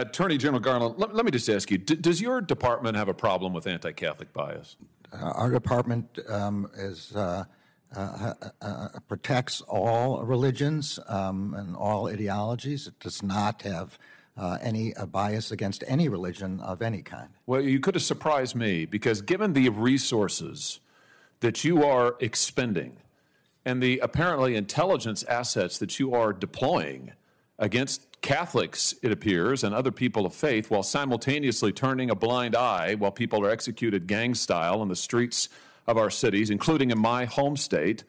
Attorney General Garland, let, let me just ask you: d- Does your department have a problem with anti-Catholic bias? Uh, our department um, is uh, uh, uh, protects all religions um, and all ideologies. It does not have uh, any bias against any religion of any kind. Well, you could have surprised me because given the resources that you are expending and the apparently intelligence assets that you are deploying against Catholics, it appears, and other people of faith, while simultaneously turning a blind eye while people are executed gang style in the streets of our cities, including in my home state,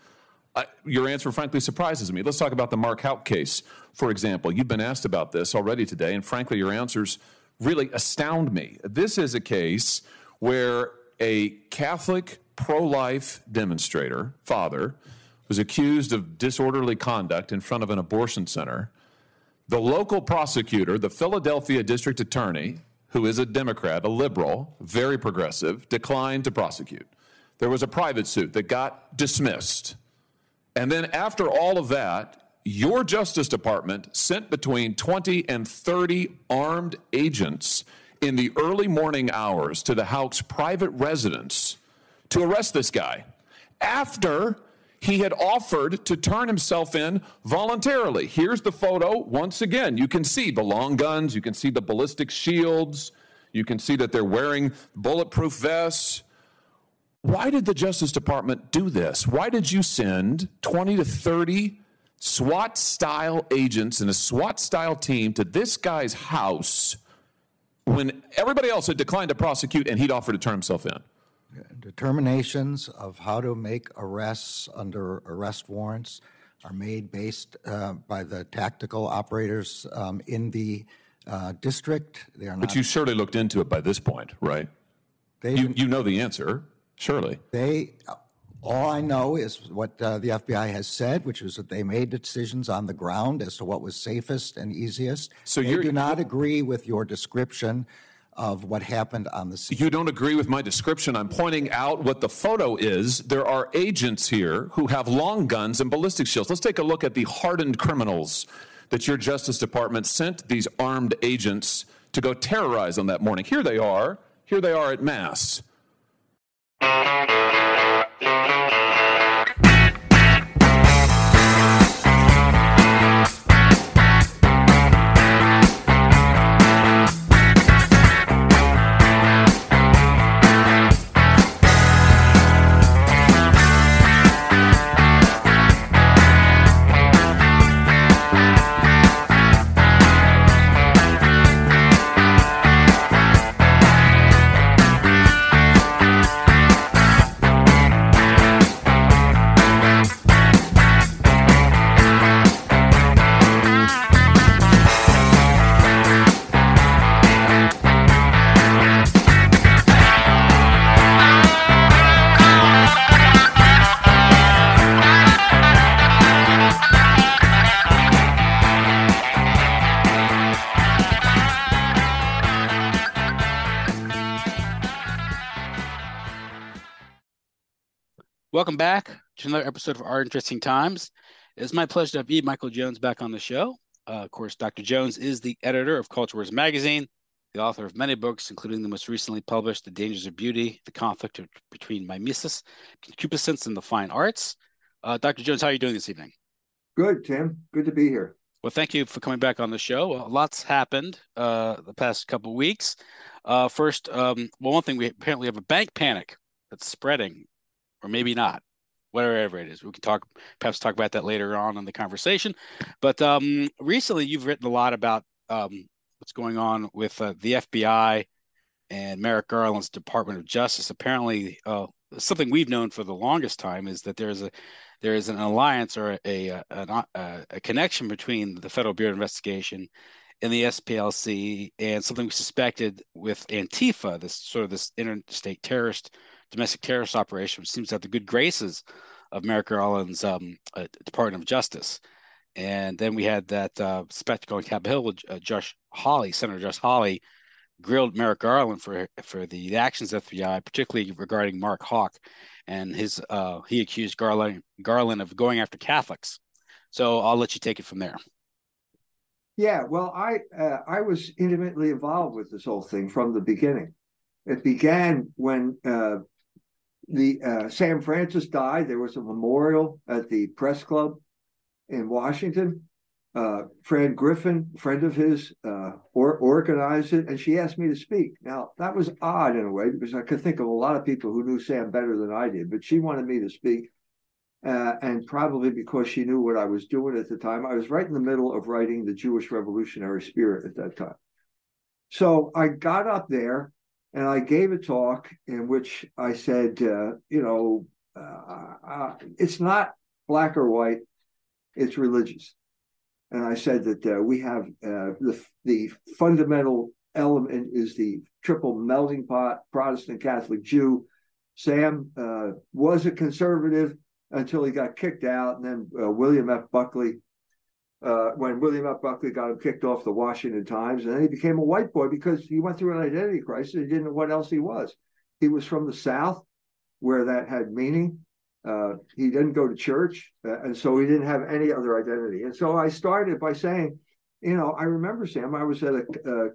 uh, your answer frankly surprises me. Let's talk about the Mark Houck case, for example. You've been asked about this already today, and frankly, your answers really astound me. This is a case where a Catholic pro life demonstrator, father, was accused of disorderly conduct in front of an abortion center. The local prosecutor, the Philadelphia district attorney, who is a Democrat, a liberal, very progressive, declined to prosecute. There was a private suit that got dismissed. And then after all of that, your Justice Department sent between 20 and 30 armed agents in the early morning hours to the Houck's private residence to arrest this guy after he had offered to turn himself in voluntarily. Here's the photo. Once again, you can see the long guns, you can see the ballistic shields, you can see that they're wearing bulletproof vests. Why did the Justice Department do this? Why did you send 20 to 30 SWAT style agents and a SWAT style team to this guy's house when everybody else had declined to prosecute and he'd offered to turn himself in? Determinations of how to make arrests under arrest warrants are made based uh, by the tactical operators um, in the uh, district. They are not. But you surely looked into it by this point, right? They, you, you know the answer. Surely. They, all I know is what uh, the FBI has said, which is that they made decisions on the ground as to what was safest and easiest. So you do not agree with your description of what happened on the scene. You don't agree with my description. I'm pointing out what the photo is. There are agents here who have long guns and ballistic shields. Let's take a look at the hardened criminals that your Justice Department sent these armed agents to go terrorize on that morning. Here they are. Here they are at Mass. Welcome back to another episode of Our Interesting Times. It's my pleasure to have E. Michael Jones back on the show. Uh, of course, Dr. Jones is the editor of Culture Wars Magazine, the author of many books, including the most recently published The Dangers of Beauty, The Conflict Between Mimesis, Concupiscence, and the Fine Arts. Uh, Dr. Jones, how are you doing this evening? Good, Tim. Good to be here. Well, thank you for coming back on the show. Well, lots happened uh, the past couple weeks. Uh, first, um, well, one thing we apparently have a bank panic that's spreading or maybe not whatever it is. We can talk, perhaps talk about that later on in the conversation. But um, recently, you've written a lot about um, what's going on with uh, the FBI and Merrick Garland's Department of Justice. Apparently, uh, something we've known for the longest time is that there's a there is an alliance or a a, a, a connection between the Federal Bureau of Investigation and the SPLC, and something we suspected with Antifa, this sort of this interstate terrorist domestic terrorist operation, which seems to have the good graces of Merrick Garland's um, uh, Department of Justice. And then we had that uh, spectacle in Capitol Hill with uh, Josh Hawley, Senator Josh Hawley, grilled Merrick Garland for for the actions of the FBI, particularly regarding Mark Houck, and his uh, he accused Garland Garland of going after Catholics. So I'll let you take it from there. Yeah, well, I uh, I was intimately involved with this whole thing from the beginning. It began when uh, the uh, Sam Francis died. There was a memorial at the press club in Washington. Uh, Fran Griffin, friend of his, uh, or, organized it, and she asked me to speak. Now that was odd in a way because I could think of a lot of people who knew Sam better than I did, but she wanted me to speak, uh, and probably because she knew what I was doing at the time. I was right in the middle of writing the Jewish Revolutionary Spirit at that time, so I got up there and I gave a talk in which I said, uh, you know, uh, uh, it's not black or white, it's religious. And I said that uh, we have uh, the the fundamental element is the triple melting pot Protestant Catholic Jew. Sam uh, was a conservative until he got kicked out, and then William F. Buckley uh, when William F. Buckley got him kicked off the Washington Times, and then he became a white boy because he went through an identity crisis. He didn't know what else he was. He was from the South, where that had meaning. Uh, he didn't go to church, uh, and so he didn't have any other identity. And so I started by saying, you know, I remember Sam. I was at a, a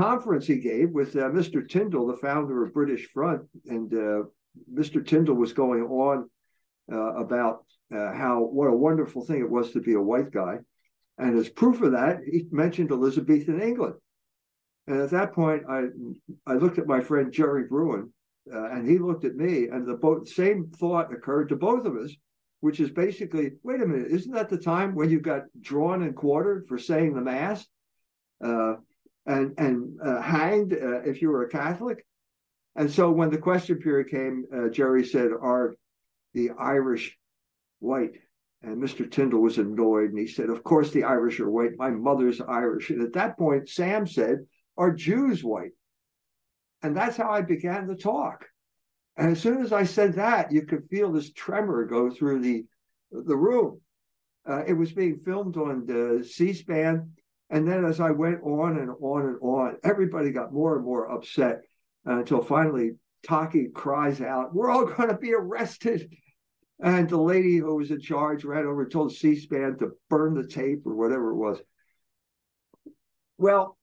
conference he gave with uh, Mr. Tyndall, the founder of British Front, and uh, Mr. Tyndall was going on uh, about uh, how what a wonderful thing it was to be a white guy. And as proof of that, he mentioned Elizabethan England. And at that point, I I looked at my friend Jerry Bruin, uh, and he looked at me, and the same thought occurred to both of us, which is basically, wait a minute, isn't that the time when you got drawn and quartered for saying the mass, uh, and and uh, hanged uh, if you were a Catholic? And so when the question period came, uh, Jerry said, "Are the Irish white. And Mr. Tyndall was annoyed and he said, Of course, the Irish are white. My mother's Irish. And at that point, Sam said, Are Jews white? And that's how I began the talk. And as soon as I said that, you could feel this tremor go through the, the room. Uh, it was being filmed on the C SPAN. And then as I went on and on and on, everybody got more and more upset uh, until finally Taki cries out, We're all going to be arrested. And the lady who was in charge ran over and told C SPAN to burn the tape or whatever it was. Well,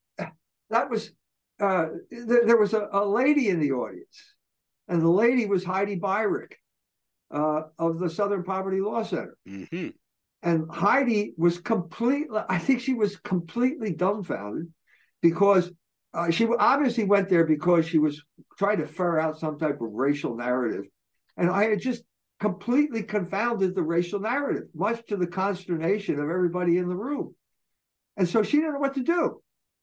that was, uh, th- there was a, a, lady in the audience, and the lady was Heidi Beirich uh, of the Southern Poverty Law Center. Mm-hmm. And Heidi was completely, I think she was completely dumbfounded because uh, she obviously went there because she was trying to ferret out some type of racial narrative. And I had just completely confounded the racial narrative, much to the consternation of everybody in the room. And so she didn't know what to do.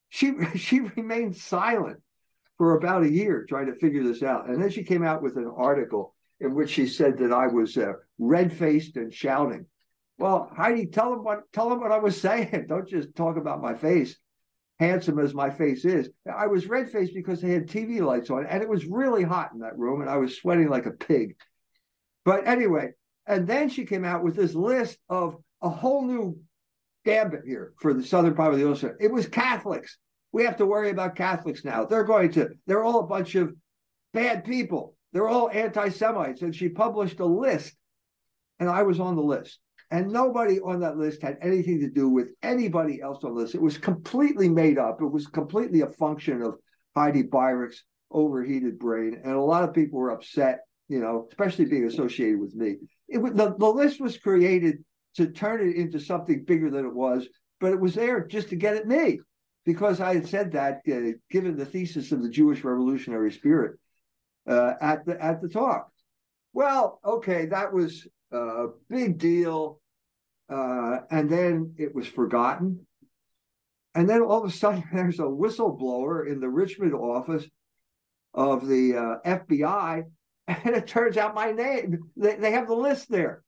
She she remained silent for about a year trying to figure this out. And then she came out with an article in which she said that I was uh, red faced and shouting. Well, Heidi, tell them what tell them what I was saying. Don't just talk about my face, handsome as my face is. I was red faced because they had TV lights on, and it was really hot in that room, and I was sweating like a pig. But anyway, and then she came out with this list of a whole new gambit here for the Southern part of the Center. It was Catholics. We have to worry about Catholics now. They're going to, they're all a bunch of bad people. They're all anti Semites. And she published a list, and I was on the list. And nobody on that list had anything to do with anybody else on the list. It was completely made up. It was completely a function of Heidi Beirich's overheated brain. And a lot of people were upset you know, especially being associated with me. It the, the list was created to turn it into something bigger than it was, but it was there just to get at me because I had said that, uh, given the thesis of the Jewish revolutionary spirit uh, at the at the talk. Well, okay, that was a big deal, uh, and then it was forgotten. And then all of a sudden, there's a whistleblower in the Richmond office of the uh, FBI and it turns out my name, they, they have the list there.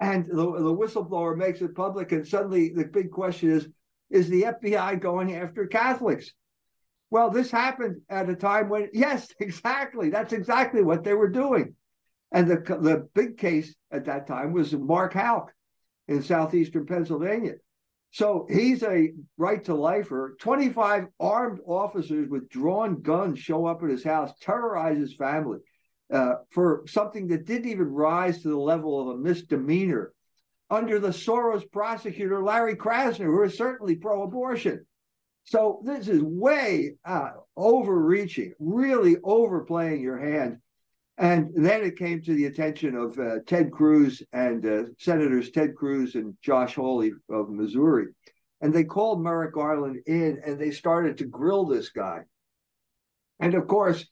And the, the whistleblower makes it public. And suddenly the big question is is the FBI going after Catholics? Well, this happened at a time when, yes, exactly. That's exactly what they were doing. And the, the big case at that time was Mark Houck in southeastern Pennsylvania. So he's a right to lifer. 25 armed officers with drawn guns show up at his house, terrorize his family uh, for something that didn't even rise to the level of a misdemeanor. under the Soros prosecutor, Larry Krasner, who is certainly pro abortion. So this is way uh, overreaching, really overplaying your hand. And then it came to the attention of uh, Ted Cruz and uh, Senators Ted Cruz and Josh Hawley of Missouri. And they called Merrick Garland in and they started to grill this guy. And of course,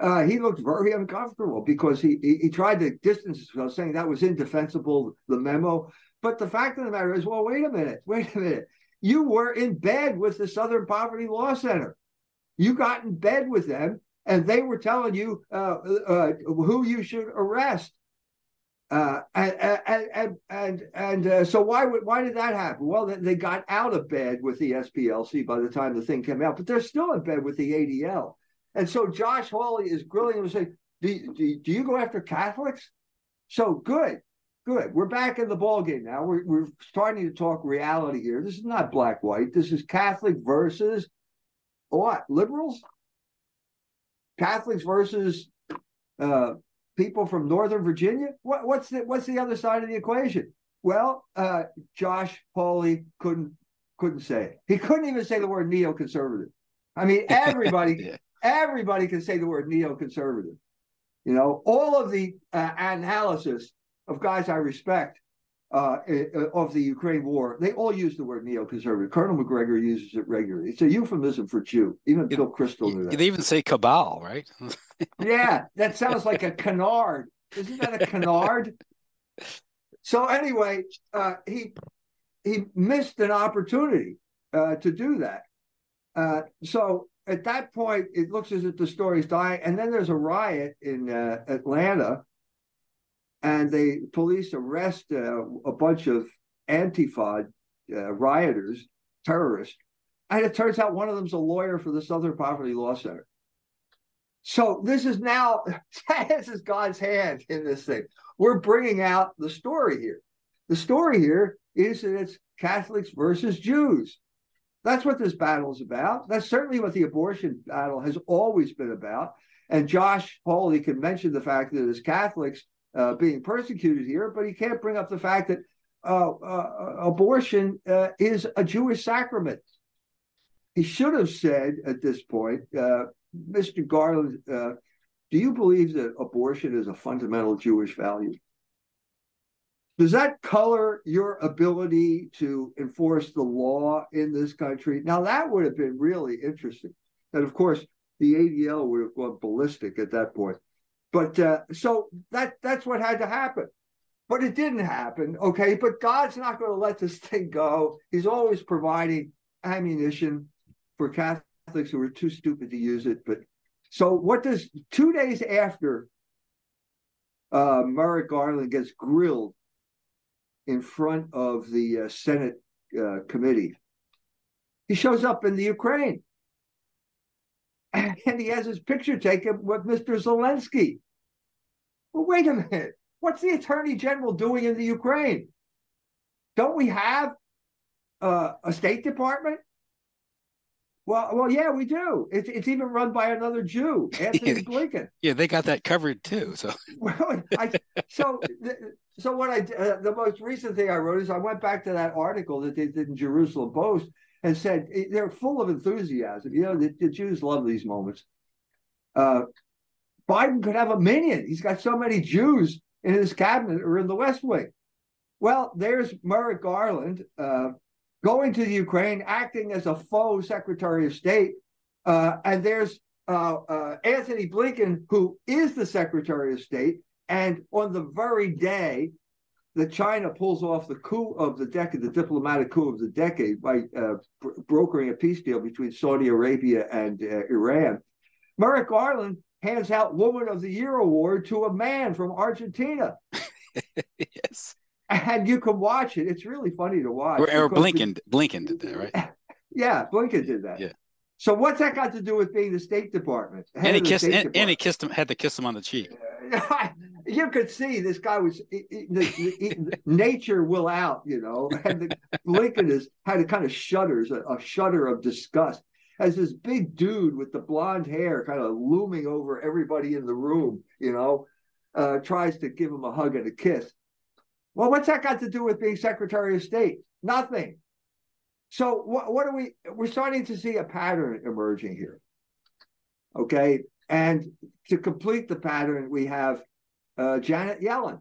uh, he looked very uncomfortable because he, he, he tried to distance himself, saying that was indefensible, the memo. But the fact of the matter is, well, wait a minute, wait a minute. You were in bed with the Southern Poverty Law Center. You got in bed with them, and they were telling you uh, uh, who you should arrest. Uh, and and and and, and uh, so why would why did that happen? Well, they got out of bed with the SPLC by the time the thing came out, but they're still in bed with the ADL. And so Josh Hawley is grilling him and saying, do, do, do you go after Catholics? So good, good. We're back in the ball game now. We're, we're starting to talk reality here. This is not black white. This is Catholic versus what? Liberals? Catholics versus uh, people from Northern Virginia? What, what's the what's the other side of the equation? Well, uh, Josh Hawley couldn't couldn't say it. He couldn't even say the word neoconservative. I mean, everybody yeah. Everybody can say the word neoconservative. You know, all of the uh, analysis of guys I respect uh, of the Ukraine war, they all use the word neoconservative. Colonel Macgregor uses it regularly. It's a euphemism for Jew. Even Bill Kristol knew that. They even say cabal, right? yeah, that sounds like a canard. Isn't that a canard? so anyway, uh, he he missed an opportunity uh, to do that. Uh, so at that point, it looks as if the story's dying. And then there's a riot in uh, Atlanta, and the police arrest uh, a bunch of Antifa uh, rioters, terrorists. And it turns out one of them's a lawyer for the Southern Poverty Law Center. So this is now, this is God's hand in this thing. We're bringing out the story here. The story here is that it's Catholics versus Jews. That's what this battle is about. That's certainly what the abortion battle has always been about. And Josh Hawley can mention the fact that as Catholics uh, being persecuted here, but he can't bring up the fact that uh, uh, abortion uh, is a Jewish sacrament. He should have said at this point, uh, Mr. Garland, uh, do you believe that abortion is a fundamental Jewish value? Does that color your ability to enforce the law in this country? Now, that would have been really interesting. And of course, the ADL would have gone ballistic at that point. But uh, so that that's what had to happen. But it didn't happen. Okay. But God's not going to let this thing go. He's always providing ammunition for Catholics who are too stupid to use it. But so what does two days after uh, Merrick Garland gets grilled in front of the uh, Senate uh, committee. He shows up in the Ukraine and he has his picture taken with Mr. Zelensky. Well, wait a minute. What's the attorney general doing in the Ukraine? Don't we have uh, a State Department? Well, well, yeah, we do. It's it's even run by another Jew, Antony Blinken. Yeah, they got that covered too. So, well, I, so so what I uh, the most recent thing I wrote is I went back to that article that they did in Jerusalem Post and said eh, they're full of enthusiasm. You know, the, the Jews love these moments. Uh, Biden could have a minyan. He's got so many Jews in his cabinet or in the West Wing. Well, there's Merrick Garland uh, going to the Ukraine, acting as a faux Secretary of State, uh, and there's uh, uh, Antony Blinken, who is the Secretary of State, and on the very day that China pulls off the coup of the decade, the diplomatic coup of the decade, by uh, brokering a peace deal between Saudi Arabia and uh, Iran, Merrick Garland hands out Woman of the Year award to a man from Argentina. yes. And you can watch it. It's really funny to watch. Or, or Blinken, the, Blinken did that, right? Yeah, Blinken did that. Yeah. So what's that got to do with being the State Department? And he kissed, and, and, he kissed him, had to kiss him on the cheek. you could see this guy was he, he, nature will out, you know. And the, Blinken is had a kind of shudders, a, a shudder of disgust as this big dude with the blonde hair kind of looming over everybody in the room, you know, uh, tries to give him a hug and a kiss. Well, what's that got to do with being Secretary of State? Nothing. So what, what are we? We're starting to see a pattern emerging here. Okay, and to complete the pattern, we have uh, Janet Yellen.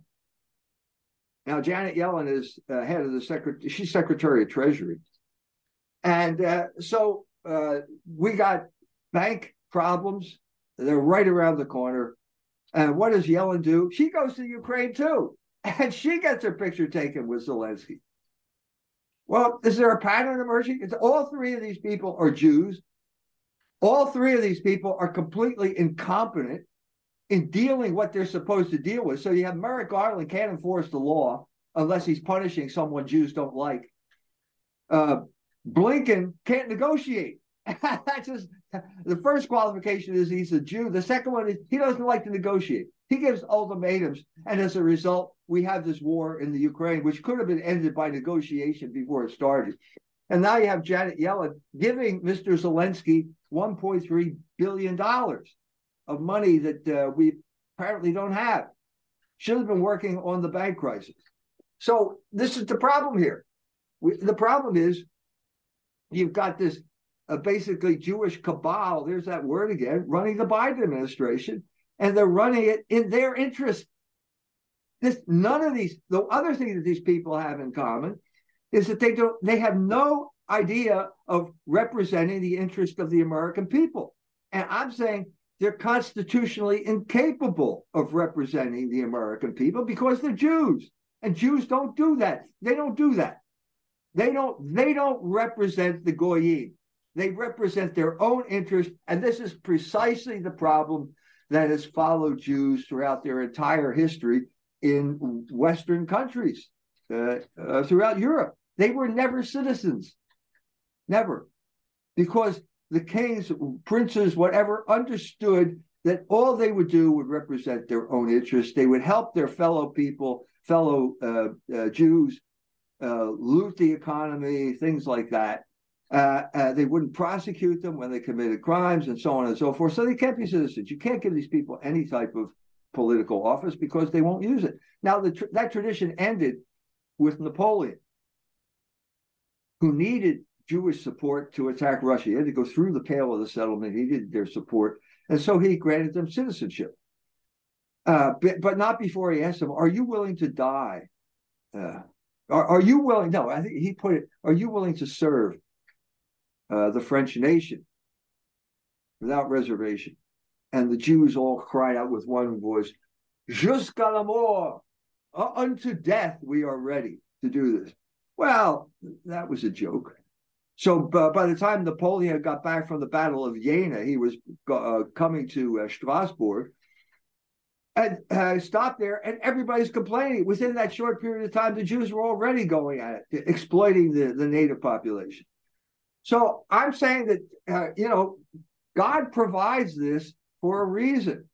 Now, Janet Yellen is uh, head of the secretary. She's Secretary of Treasury, and uh, so uh, we got bank problems. They're right around the corner. And what does Yellen do? She goes to Ukraine too, and she gets her picture taken with Zelensky. Well, is there a pattern emerging? It's all three of these people are Jews. All three of these people are completely incompetent in dealing what they're supposed to deal with. So you have Merrick Garland can't enforce the law unless he's punishing someone Jews don't like. Uh, Blinken can't negotiate. That's just the first qualification is he's a Jew. The second one is he doesn't like to negotiate. He gives ultimatums, and as a result, we have this war in the Ukraine, which could have been ended by negotiation before it started. And now you have Janet Yellen giving Mr. Zelensky 1.3 billion dollars of money that uh, we apparently don't have. Should have been working on the bank crisis. So this is the problem here. We, the problem is you've got this uh, basically Jewish cabal, there's that word again, running the Biden administration, and they're running it in their interest. This none of these, the other thing that these people have in common is that they don't they have no idea of representing the interest of the American people. And I'm saying they're constitutionally incapable of representing the American people because they're Jews. And Jews don't do that. They don't do that. They don't they don't represent the goyim. They represent their own interest, and this is precisely the problem that has followed Jews throughout their entire history in Western countries, uh, uh, throughout Europe. They were never citizens, never, because the kings, princes, whatever, understood that all they would do would represent their own interests. They would help their fellow people, fellow uh, uh Jews, uh, loot the economy, things like that. Uh, uh, they wouldn't prosecute them when they committed crimes and so on and so forth. So they can't be citizens. You can't give these people any type of political office because they won't use it. Now, the, that tradition ended with Napoleon, who needed Jewish support to attack Russia. He had to go through the pale of the settlement. He needed their support. And so he granted them citizenship. Uh, but, but, not before he asked them, Are you willing to die? Uh, are, are you willing? No, I think he put it, Are you willing to serve uh, the French nation without reservation. And the Jews all cried out with one voice, Jusqu'à la mort, uh, unto death we are ready to do this. Well, that was a joke. So by the time Napoleon got back from the Battle of Jena, he was uh, coming to uh, Strasbourg and uh, stopped there, and everybody's complaining. Within that short period of time, the Jews were already going at it, exploiting the, the native population. So I'm saying that, uh, you know, God provides this for a reason.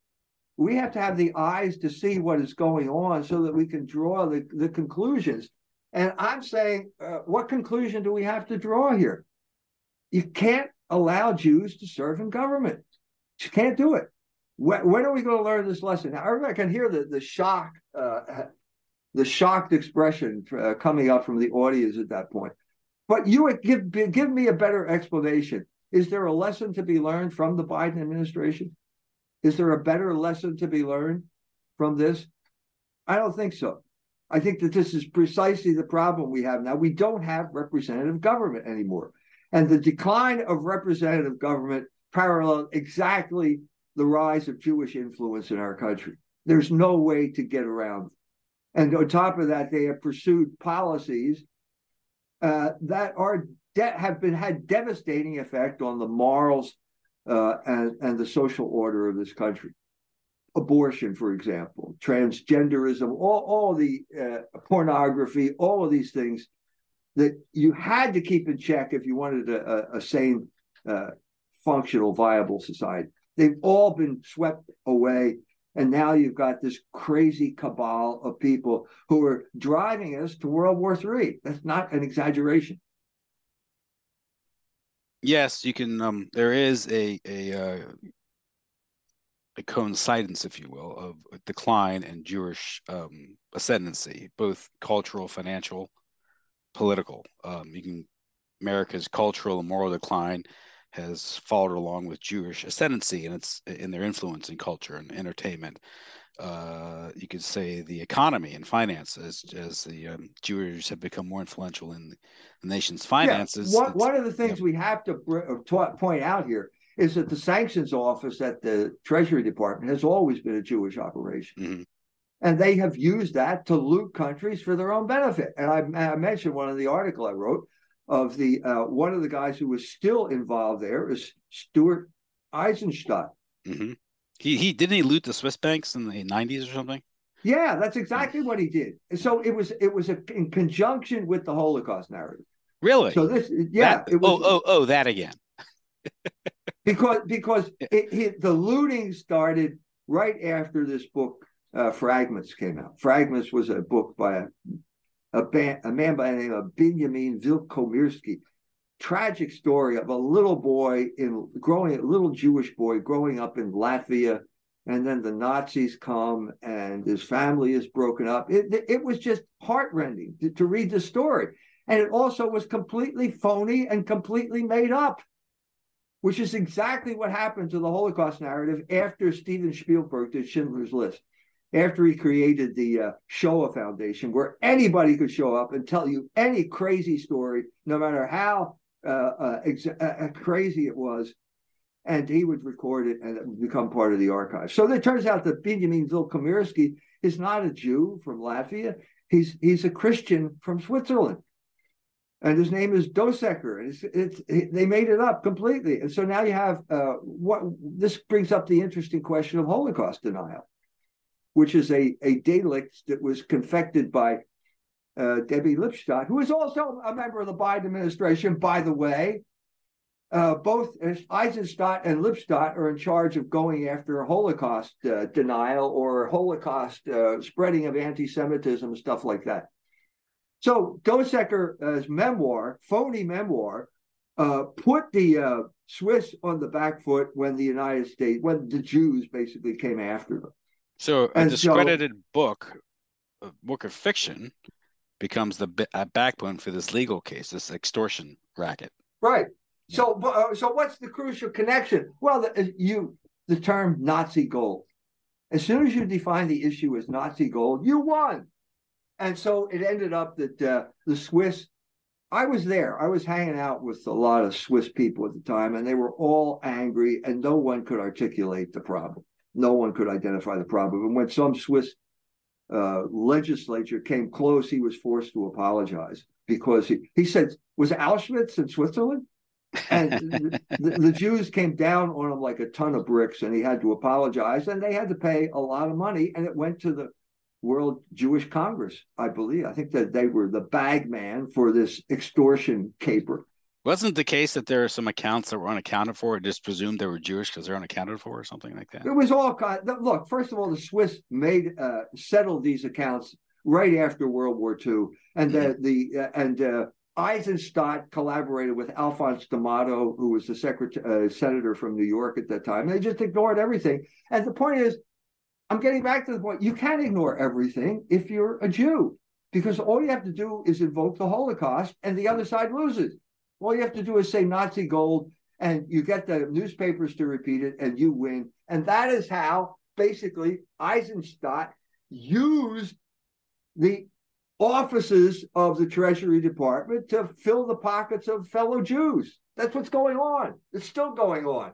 We have to have the eyes to see what is going on so that we can draw the, the conclusions. And I'm saying, uh, what conclusion do we have to draw here? You can't allow Jews to serve in government. You can't do it. When, when are we going to learn this lesson? Now, everybody can hear the, the shock, uh, the shocked expression uh, coming up from the audience at that point. But you would give give me a better explanation. Is there a lesson to be learned from the Biden administration? Is there a better lesson to be learned from this? I don't think so. I think that this is precisely the problem we have now. We don't have representative government anymore. And the decline of representative government paralleled exactly the rise of Jewish influence in our country. There's no way to get around. It. And on top of that, they have pursued policies uh, that are de- have been had devastating effect on the morals uh, and, and the social order of this country. Abortion, for example, transgenderism, all, all the uh, pornography, all of these things that you had to keep in check if you wanted a, a, a sane, uh, functional, viable society. They've all been swept away and now you've got this crazy cabal of people who are driving us to World War III. That's not an exaggeration. Yes, you can. Um, there is a a uh, a coincidence, if you will, of decline in Jewish um, ascendancy, both cultural, financial, political. Um, you can America's cultural and moral decline has followed along with Jewish ascendancy and its in their influence in culture and entertainment. Uh, you could say the economy and finance as as the um, Jews have become more influential in the, nation's finances. Yeah. One, one of the things yeah. we have to uh, point out here is that the sanctions office at the Treasury Department has always been a Jewish operation. Mm-hmm. And they have used that to loot countries for their own benefit. And I, I mentioned one of the article I wrote of the uh, one of the guys who was still involved there is Stuart Eizenstat. Mm-hmm. He he didn't he loot the Swiss banks in the nineties or something? Yeah, that's exactly what he did. So it was it was a, in conjunction with the Holocaust narrative. Really? So this yeah. That, was, oh oh oh that again. because because it, it, the looting started right after this book uh, Fragments came out. Fragments was a book by a a, ba- a man by the name of Benjamin Wilkomirski. Tragic story of a little boy in growing, a little Jewish boy growing up in Latvia, and then the Nazis come and his family is broken up. It, it was just heartrending to, to read the story. And it also was completely phony and completely made up, which is exactly what happened to the Holocaust narrative after Steven Spielberg did Schindler's List after he created the uh, Shoah Foundation, where anybody could show up and tell you any crazy story, no matter how uh, uh, ex- uh, uh, crazy it was, and he would record it and it would become part of the archive. So it turns out that Benjamin Wilkomirski is not a Jew from Latvia; he's he's a Christian from Switzerland. And his name is Dössekker, and it's, it's it, they made it up completely. And so now you have uh, what this brings up the interesting question of Holocaust denial which is a, a delict that was confected by uh, Debbie Lipstadt, who is also a member of the Biden administration, by the way. Uh, both Eizenstat and Lipstadt are in charge of going after Holocaust uh, denial or Holocaust uh, spreading of anti Semitism, stuff like that. So Dössekker's memoir, phony memoir, uh, put the uh, Swiss on the back foot when the United States, when the Jews basically came after them. So a and discredited so, book, a book of fiction, becomes the backbone for this legal case, this extortion racket. Right. Yeah. So, uh, so what's the crucial connection? Well, the, uh, you the term Nazi gold. As soon as you define the issue as Nazi gold, you won. And so it ended up that uh, the Swiss. I was there. I was hanging out with a lot of Swiss people at the time, and they were all angry, and no one could articulate the problem no one could identify the problem. And when some Swiss uh, legislature came close, he was forced to apologize because he, he said, Was Auschwitz in Switzerland? And the, the, Jews came down on him like a ton of bricks, and he had to apologize. And they had to pay a lot of money, and it went to the World Jewish Congress, I believe. I think that they were the bag man for this extortion caper. Wasn't the case that there are some accounts that were unaccounted for? just presumed they were Jewish because they're unaccounted for, or something like that. It was all kind. Of, look. First of all, the Swiss made uh, settled these accounts right after World War II, and mm-hmm. the, the uh, and uh, Eizenstat collaborated with Alphonse D'Amato, who was the secretary, uh, senator from New York at that time. They just ignored everything. And the point is, I'm getting back to the point: you can't ignore everything if you're a Jew, because all you have to do is invoke the Holocaust, and the other side loses. All you have to do is say Nazi gold, and you get the newspapers to repeat it, and you win. And that is how basically Eizenstat used the offices of the Treasury Department to fill the pockets of fellow Jews. That's what's going on. It's still going on.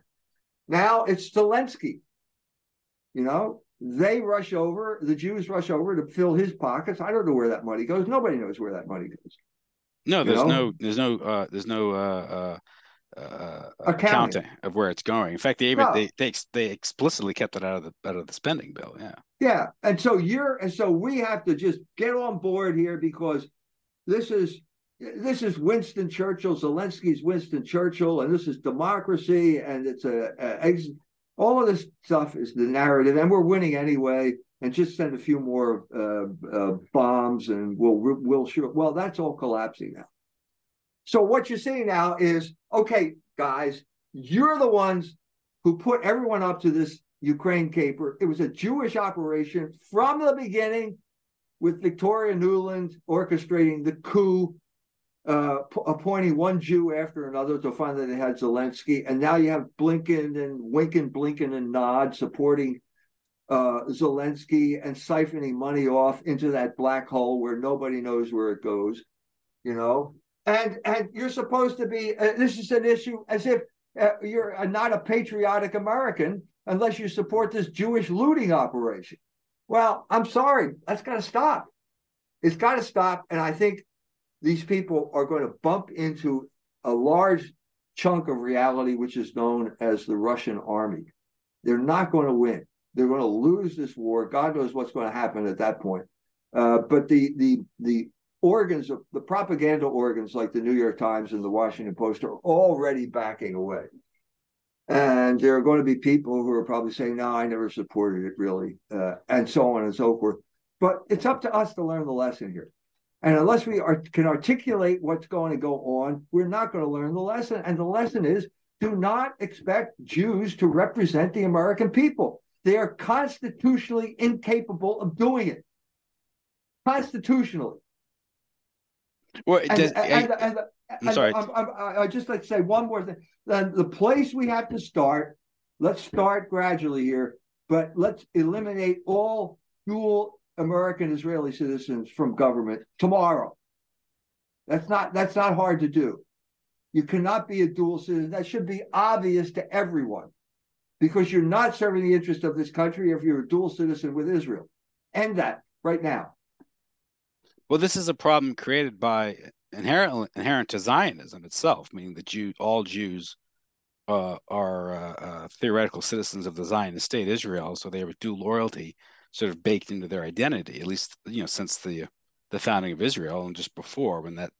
Now it's Zelensky. You know, they rush over, the Jews rush over to fill his pockets. I don't know where that money goes. Nobody knows where that money goes. No, there's know? no, there's no, uh, there's no uh, uh, uh accounting of where it's going. In fact, they even no. they, they they explicitly kept it out of the out of the spending bill. Yeah. Yeah, and so you're and so we have to just get on board here because this is this is Winston Churchill. Zelensky's Winston Churchill, and this is democracy, and it's a, a all of this stuff is the narrative, and we're winning anyway and just send a few more uh, uh, bombs and we'll we'll shoot. Well, that's all collapsing now. So what you're seeing now is okay, guys, you're the ones who put everyone up to this Ukraine caper. It was a Jewish operation from the beginning, with Victoria Nuland orchestrating the coup, uh, appointing one Jew after another to find that they had Zelensky. And now you have Blinken and Winken, Blinken and Nod supporting uh, Zelensky and siphoning money off into that black hole where nobody knows where it goes, you know. And and you're supposed to be. Uh, this is an issue as if uh, you're not a patriotic American unless you support this Jewish looting operation. Well, I'm sorry, that's got to stop. It's got to stop. And I think these people are going to bump into a large chunk of reality, which is known as the Russian army. They're not going to win. They're going to lose this war. God knows what's going to happen at that point. Uh, but the the the organs of the propaganda organs like the New York Times and the Washington Post are already backing away. And there are going to be people who are probably saying, no, I never supported it really, uh, and so on and so forth. But it's up to us to learn the lesson here. And unless we are, can articulate what's going to go on, we're not going to learn the lesson. And the lesson is do not expect Jews to represent the American people. They are constitutionally incapable of doing it. Constitutionally. Well, and, does, and, and, I'm sorry. I'm, I'm, I just like to say one more thing. Then the place we have to start. Let's start gradually here, but let's eliminate all dual American Israeli citizens from government tomorrow. That's not that's not hard to do. You cannot be a dual citizen. That should be obvious to everyone because you're not serving the interest of this country if you're a dual citizen with Israel. End that right now. Well, this is a problem created by inherent inherent to Zionism itself, meaning that Jew, all Jews uh, are uh, uh, theoretical citizens of the Zionist state, Israel, so they have a dual loyalty sort of baked into their identity, at least you know since the the founding of Israel and just before when that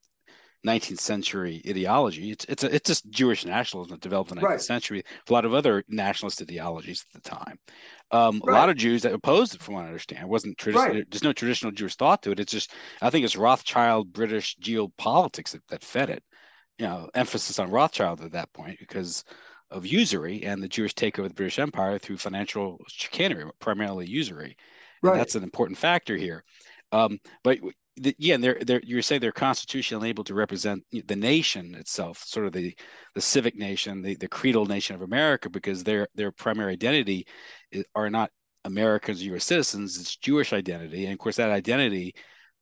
19th century ideology. It's it's a, it's just Jewish nationalism that developed in the 19th right. century. A lot of other nationalist ideologies at the time. Um, right. A lot of Jews that opposed it, from what I understand, it wasn't. Right. There's no traditional Jewish thought to it. It's just I think it's Rothschild British geopolitics that, that fed it. You know, emphasis on Rothschild at that point because of usury and the Jewish takeover of the British Empire through financial chicanery, primarily usury. Right. that's an important factor here. Um, but the, yeah, they're, they're, you say they're constitutionally able to represent the nation itself, sort of the, the civic nation, the, the creedal nation of America, because their their primary identity is, are not Americans or U.S. citizens; it's Jewish identity, and of course that identity,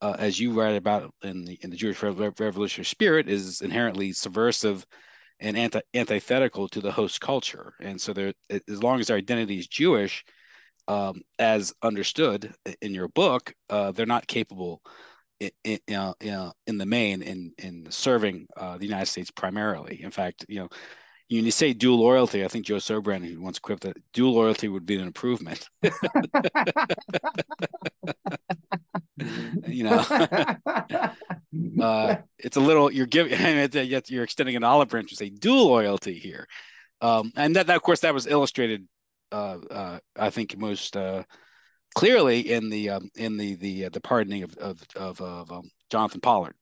uh, as you write about in the in the Jewish revolutionary spirit, is inherently subversive and anti antithetical to the host culture. And so, there, as long as their identity is Jewish, um, as understood in your book, uh, they're not capable in, in, in the main in in serving uh, the United States primarily. In fact, you know, when you say dual loyalty, I think Joe Sobran once quipped that dual loyalty would be an improvement. you know, uh, it's a little you're giving you're extending an olive branch to say dual loyalty here, um, and that, that of course that was illustrated. Uh, uh, I think most uh, clearly in the um, in the the uh, the pardoning of of of, of um, Jonathan Pollard.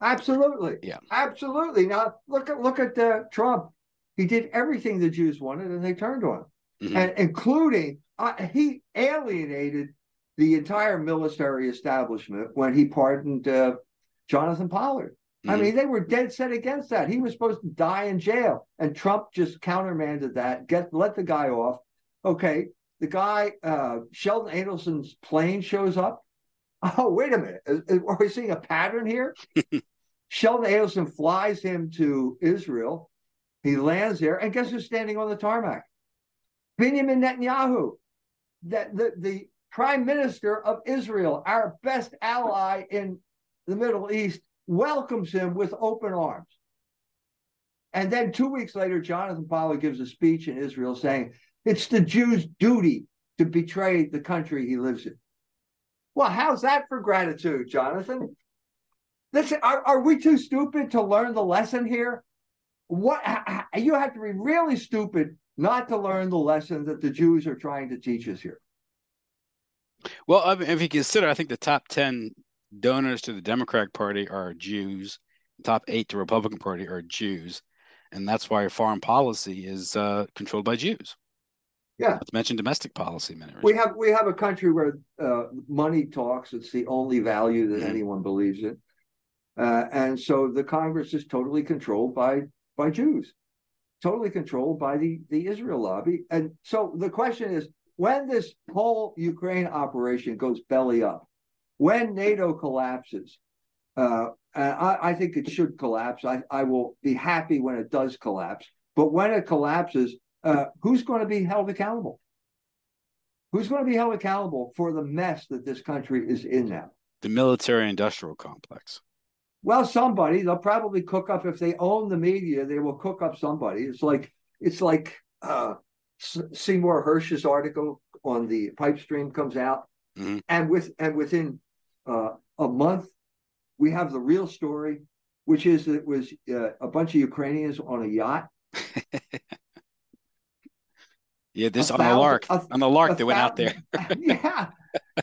Absolutely. Yeah. Absolutely. Now look at look at uh, Trump. He did everything the Jews wanted, and they turned on him, mm-hmm. and including uh, he alienated the entire military establishment when he pardoned uh, Jonathan Pollard. Mm-hmm. I mean, they were dead set against that. He was supposed to die in jail, and Trump just countermanded that. Get let the guy off. Okay, the guy, uh, Sheldon Adelson's plane shows up. Oh, wait a minute. Are we seeing a pattern here? Sheldon Adelson flies him to Israel. He lands there, and guess who's standing on the tarmac? Benjamin Netanyahu, that the, the prime minister of Israel, our best ally in the Middle East, welcomes him with open arms. And then two weeks later, Jonathan Pollard gives a speech in Israel saying, it's the Jew's duty to betray the country he lives in. Well, how's that for gratitude, Jonathan? Listen, are, are we too stupid to learn the lesson here? What you have to be really stupid not to learn the lesson that the Jews are trying to teach us here. Well, I mean, if you consider, I think the top ten donors to the Democratic Party are Jews. top eight to Republican Party are Jews, and that's why foreign policy is uh, controlled by Jews. Yeah. To mention domestic policy. Many we have we have a country where uh, money talks. It's the only value that mm-hmm. anyone believes in, uh, and so the Congress is totally controlled by by Jews, totally controlled by the the Israel lobby. And so the question is, when this whole Ukraine operation goes belly up, when NATO collapses, uh, I, I, think it should collapse. I, I will be happy when it does collapse. But when it collapses, uh, who's going to be held accountable? Who's going to be held accountable for the mess that this country is in now? The military industrial complex. Well, somebody they'll probably cook up if they own the media. They will cook up somebody. It's like it's like uh, Seymour Hersh's article on the pipe stream comes out, mm-hmm. and with and within uh, a month, we have the real story, which is that it was uh, a bunch of Ukrainians on a yacht Yeah, this on the lark. A, on the lark, they went out there. yeah,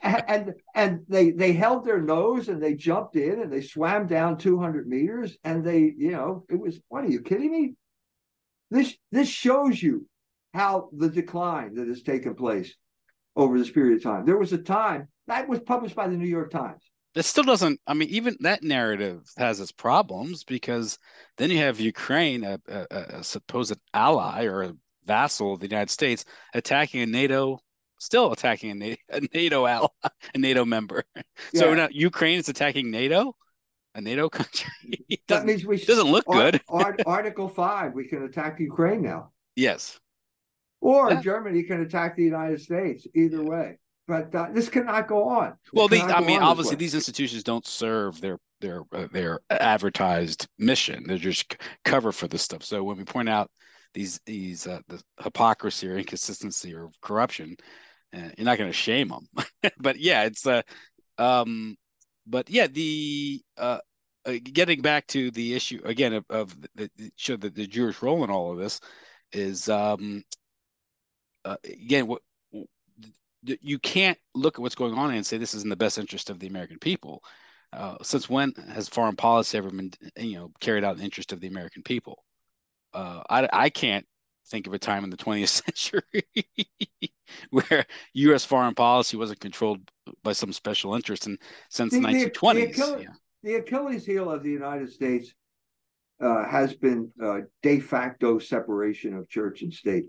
and and they they held their nose and they jumped in and they swam down 200 meters and they you know it was what are you kidding me? This this shows you how the decline that has taken place over this period of time. There was a time that was published by the New York Times. It still doesn't. I mean, even that narrative has its problems because then you have Ukraine, a, a, a supposed ally or a vassal of the United States attacking a NATO, still attacking a NATO, a NATO ally, a NATO member. Yeah. So now Ukraine is attacking NATO, a NATO country. that means we doesn't look good. Art, Article Five, we can attack Ukraine now. Yes. Or yeah. Germany can attack the United States. Either way. But uh, this cannot go on. This well, the, I mean, obviously, these institutions don't serve their their uh, their advertised mission. They're just cover for this stuff. So when we point out these these uh, the hypocrisy or inconsistency or corruption, uh, you're not going to shame them. but yeah, it's uh, um, but yeah, the uh, uh, getting back to the issue again of, of the, the the Jewish role in all of this is um, uh, again what you can't look at what's going on and say this is in the best interest of the American people. Uh, since when has foreign policy ever been, you know, carried out in the interest of the American people? Uh, I, I can't think of a time in the 20th century where U.S. foreign policy wasn't controlled by some special interest. And since the, 1920s, the Achilles, yeah. the Achilles heel of the United States uh, has been uh, de facto separation of church and state.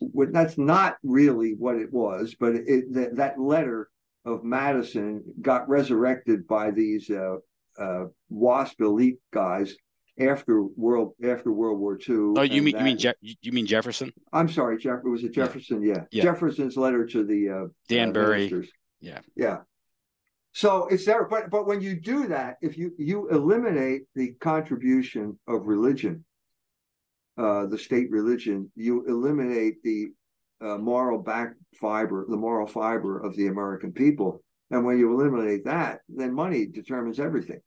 That's not really what it was, but it, that, that letter of Madison got resurrected by these uh, uh WASP elite guys after world after World War II. Oh, you mean that, you mean Je- you mean Jefferson? I'm sorry, Jeff. Was it Jefferson? Yeah, yeah. Jefferson's letter to the uh, Danbury. Uh, yeah, yeah. So it's there, but but when you do that, if you you eliminate the contribution of religion, uh, the state religion, you eliminate the uh, moral back fiber, the moral fiber of the American people, and when you eliminate that, then money determines everything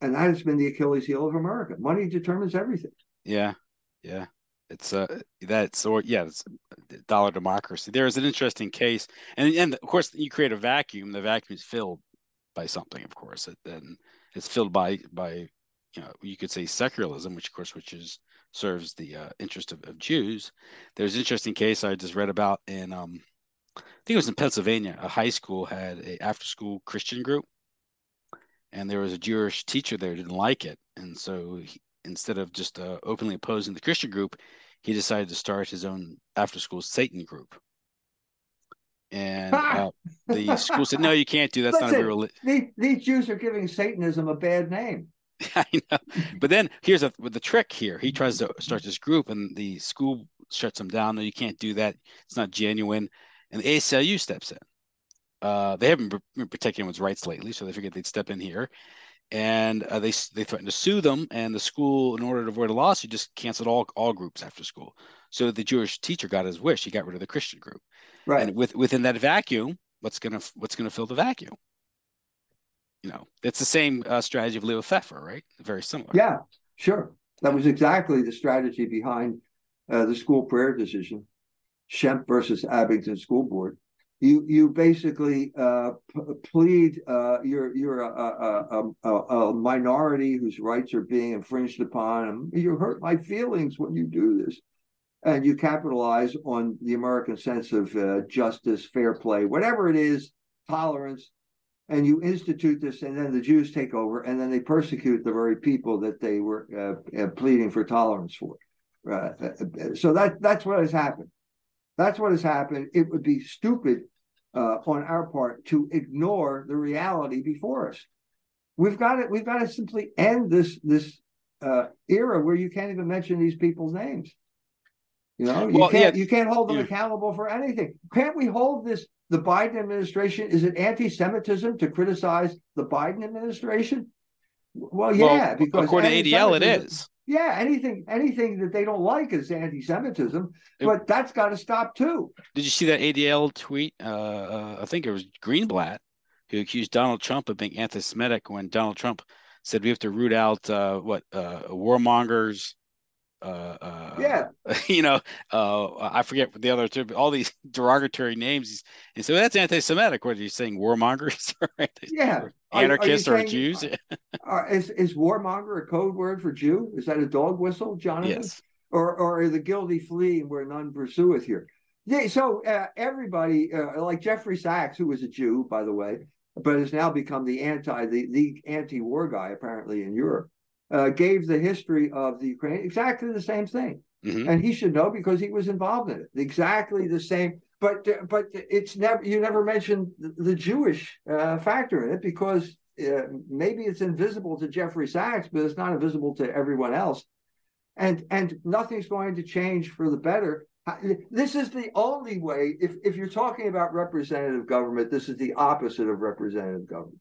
and that has been the Achilles heel of America. Money determines everything. Yeah, yeah. It's uh that's or yeah, it's dollar democracy. There is an interesting case, and and of course you create a vacuum. The vacuum is filled by something, of course, and it's filled by by you know you could say secularism, which of course which is serves the uh, interest of, of Jews. There's an interesting case I just read about in um I think it was in Pennsylvania. A high school had a after school Christian group and there was a Jewish teacher there didn't like it, and so he, instead of just uh, openly opposing the Christian group, he decided to start his own after-school Satan group. And uh, the school said, "No, you can't do that. That's Listen, not a real." These, these Jews are giving Satanism a bad name. I know, but then here's a, the trick. Here, he tries to start this group, and the school shuts him down. No, you can't do that. It's not genuine. And the ACLU steps in uh, they haven't been protecting anyone's rights lately, so they figured they'd step in here. And uh, they they threatened to sue them, and the school, in order to avoid a lawsuit, just canceled all all groups after school. So the Jewish teacher got his wish; he got rid of the Christian group. Right. And with within that vacuum, what's gonna what's gonna fill the vacuum? You know, it's the same uh, strategy of Leo Pfeffer, right? Very similar. Yeah, sure. That was exactly the strategy behind uh, the school prayer decision, Schempp versus Abington School Board you you basically uh, plead uh, you're you're a, a, a, a, minority whose rights are being infringed upon. And you hurt my feelings when you do this. and you capitalize on the American sense of uh, justice, fair play, whatever it is, tolerance, and you institute this, and then the Jews take over, and then they persecute the very people that they were uh, uh pleading for tolerance for. Uh, so that that's what has happened. That's what has happened. It would be stupid uh, on our part to ignore the reality before us. We've got to we've got to simply end this this uh, era where you can't even mention these people's names. You know, you well, can't yeah, you can't hold them yeah. accountable for anything. Can't we hold this the Biden administration? Is it anti-Semitism to criticize the Biden administration? Well, yeah, well, because according to ADL, it is. Yeah, anything anything that they don't like is anti-Semitism, it, but that's got to stop too. Did you see that ADL tweet? Uh, uh, I think it was Greenblatt who accused Donald Trump of being anti-Semitic when Donald Trump said we have to root out uh, what uh, warmongers uh, uh, yeah, you know, uh, I forget the other two, all these derogatory names. And so that's anti-Semitic. What are you saying? Warmongers? yeah, anarchists or saying, Jews? Uh, is is warmonger a code word for Jew? Is that a dog whistle, Jonathan? Yes. Or or the guilty flee where none pursueth here? Yeah, so uh, everybody, uh, like Jeffrey Sachs, who was a Jew, by the way, but has now become the anti the, the anti-war guy apparently in Europe uh, gave the history of the Ukraine exactly the same thing, mm-hmm. and he should know because he was involved in it. Exactly the same, but but it's never you never mentioned the Jewish uh, factor in it because uh, maybe it's invisible to Jeffrey Sachs, but it's not invisible to everyone else, and and nothing's going to change for the better. This is the only way. If if you're talking about representative government, this is the opposite of representative government.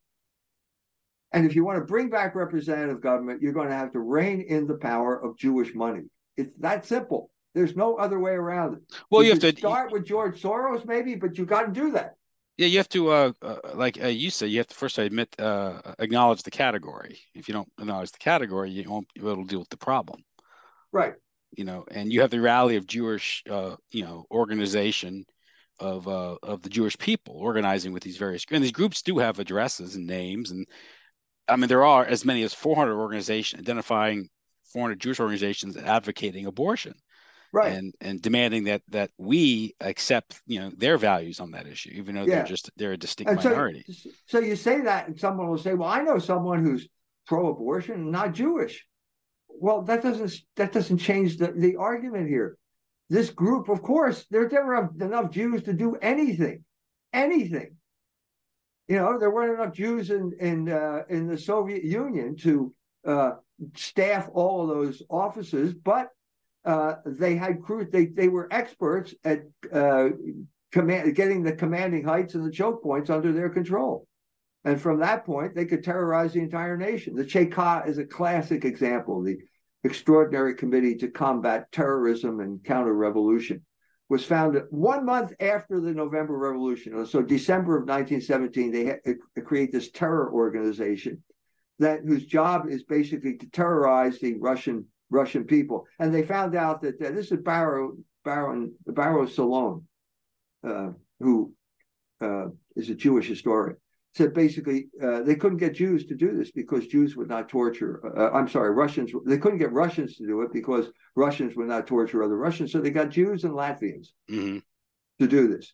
And if you want to bring back representative government, you're going to have to rein in the power of Jewish money. It's that simple. There's no other way around it. Well, you, you have to start with George Soros, maybe, but you got to do that. Yeah, you have to, uh, uh, like uh, you said, you have to first admit, uh, acknowledge the category. If you don't acknowledge the category, you won't be able to deal with the problem. Right. You know, and you have the rally of Jewish, uh, you know, organization of uh, of the Jewish people organizing with these various, and these groups do have addresses and names and I mean, there are as many as 400 organizations identifying 400 Jewish organizations advocating abortion, right, and and demanding that that we accept you know their values on that issue, even though yeah. they're just they're a distinct and minority. So, so you say that, and someone will say, "Well, I know someone who's pro-abortion and not Jewish." Well, that doesn't that doesn't change the, the argument here. This group, of course, there's never enough Jews to do anything, anything you know, there weren't enough Jews in in uh, in the Soviet Union to uh, staff all of those offices, but uh, they had crews. They they were experts at uh, command, getting the commanding heights and the choke points under their control. And from that point, they could terrorize the entire nation. The Cheka is a classic example. The Extraordinary Committee to Combat Terrorism and Counter Revolution was founded one month after the November Revolution. So December of 1917, they had create this terror organization that whose job is basically to terrorize the Russian Russian people. And they found out that uh, this is Baron Baron Baron Salo, uh, who uh, is a Jewish historian said basically uh, they couldn't get Jews to do this because Jews would not torture. Uh, I'm sorry, Russians. They couldn't get Russians to do it because Russians would not torture other Russians. So they got Jews and Latvians mm-hmm. to do this.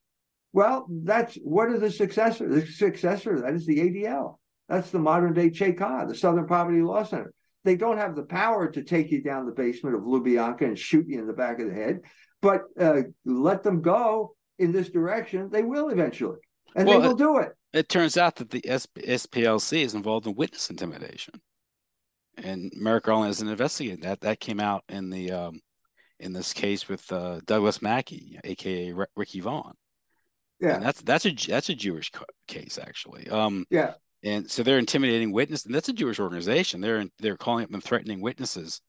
Well, that's what is the successor? The successor that is the ADL. That's the modern day Cheka, the Southern Poverty Law Center. They don't have the power to take you down the basement of Lubyanka and shoot you in the back of the head, but uh, let them go in this direction. They will eventually, and well, they will do it it turns out that the SPLC is involved in witness intimidation, and Merrick Garland isn't investigating that. That came out in the um, in this case with uh, Douglas Mackey, aka R- Ricky Vaughn. Yeah, and that's that's a that's a Jewish case actually. Um, yeah, and so they're intimidating witnesses, and that's a Jewish organization. They're they're calling up and threatening witnesses,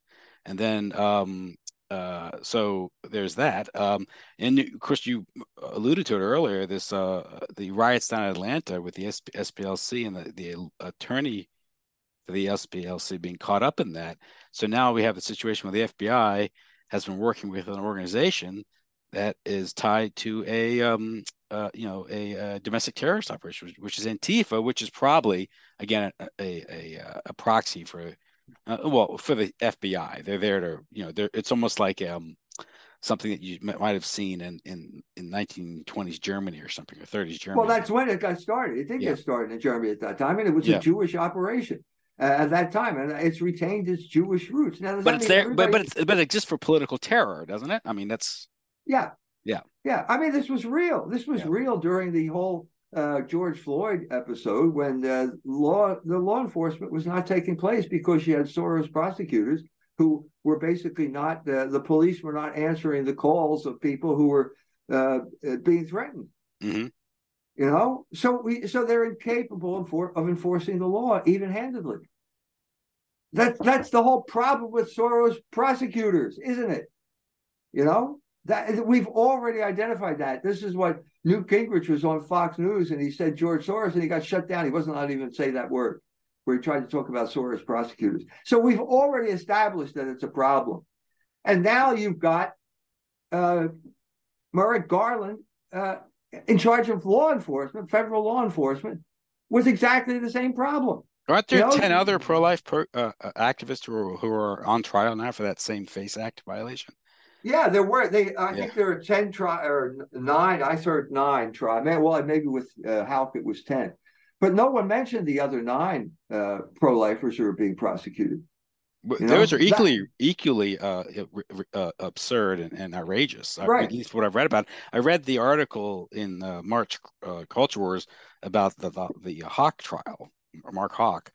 and then um, uh, so there's that. Um, and of course, you alluded to it earlier. This uh, the riots down in Atlanta with the SPLC and the, the attorney for the SPLC being caught up in that. So now we have the situation where the FBI has been working with an organization that is tied to a um, uh, you know a, a, domestic terrorist operation, which, which, is Antifa, which is probably again a a, a, a proxy for uh, well, for the FBI, they're there to, you know, they're, it's almost like um, something that you might have seen in in in 1920s Germany or something or 30s Germany. Well, that's when it got started. It did Yeah. get started in Germany at that time, and it was Yeah. a Jewish operation uh, at that time, and it's retained its Jewish roots. Now, but it's there, but but it's but it's just for political terror, doesn't it? I mean, that's Yeah. Yeah. Yeah. I mean, this was real. This was Yeah. real during the whole uh, George Floyd episode when uh, law the law enforcement was not taking place because you had Soros prosecutors who were basically not uh, the police were not answering the calls of people who were uh, being threatened. Mhm. You know, so we so they're incapable of, of enforcing the law even handedly. That's that's the whole problem with Soros prosecutors, isn't it? You know that we've already identified that. This is what Newt Gingrich was on Fox News, and he said George Soros, and he got shut down. He wasn't allowed to even say that word, where he tried to talk about Soros prosecutors. So we've already established that it's a problem, and now you've got uh, Merrick Garland uh, in charge of law enforcement, federal law enforcement, with exactly the same problem. aren't there You know, ten other pro-life pro, uh, uh, activists who are who are on trial now for that same Face Act violation? Yeah, there were. They, I Yeah. think there are ten tri or nine. I heard nine try. Man, well, maybe with uh, Houck it was ten, but no one mentioned the other nine uh, pro-lifers who are being prosecuted. But You Those know, are equally equally uh, uh, uh, absurd and, and outrageous. I- Right. At least what I've read about. I read the article in uh, March uh, Culture Wars about the the, the Houck trial, Mark Houck,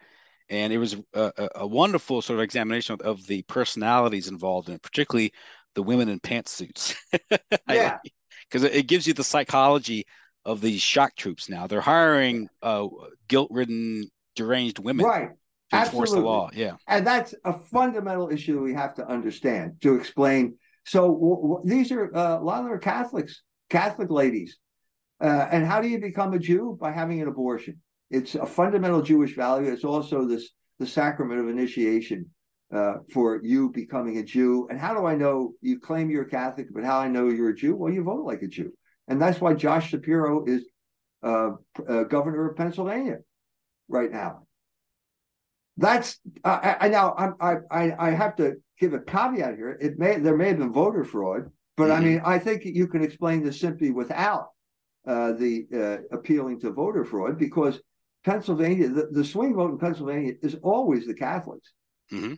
and it was a, a, a wonderful sort of examination of, of the personalities involved in it, particularly the women in pantsuits. Yeah. because it, gives you the psychology of these shock troops. Now they're hiring uh, guilt-ridden, deranged women Right, to enforce the law. Yeah. and that's a fundamental issue we have to understand to explain. So w- w- these are uh, a lot of them are Catholics, Catholic ladies, uh, and how do you become a Jew by having an abortion? It's a fundamental Jewish value. It's also this the sacrament of initiation uh, for you becoming a Jew. And how do I know you claim you're Catholic, but how I know you're a Jew? Well, you vote like a Jew, and that's why Josh Shapiro is uh, uh, governor of Pennsylvania right now. That's uh, I, I now I'm, I I I have to give a caveat here. It may there may have been voter fraud, but I Mhm. mean I think you can explain this simply without uh, the uh, appealing to voter fraud because Pennsylvania the, the swing vote in Pennsylvania is always the Catholics. Mhm.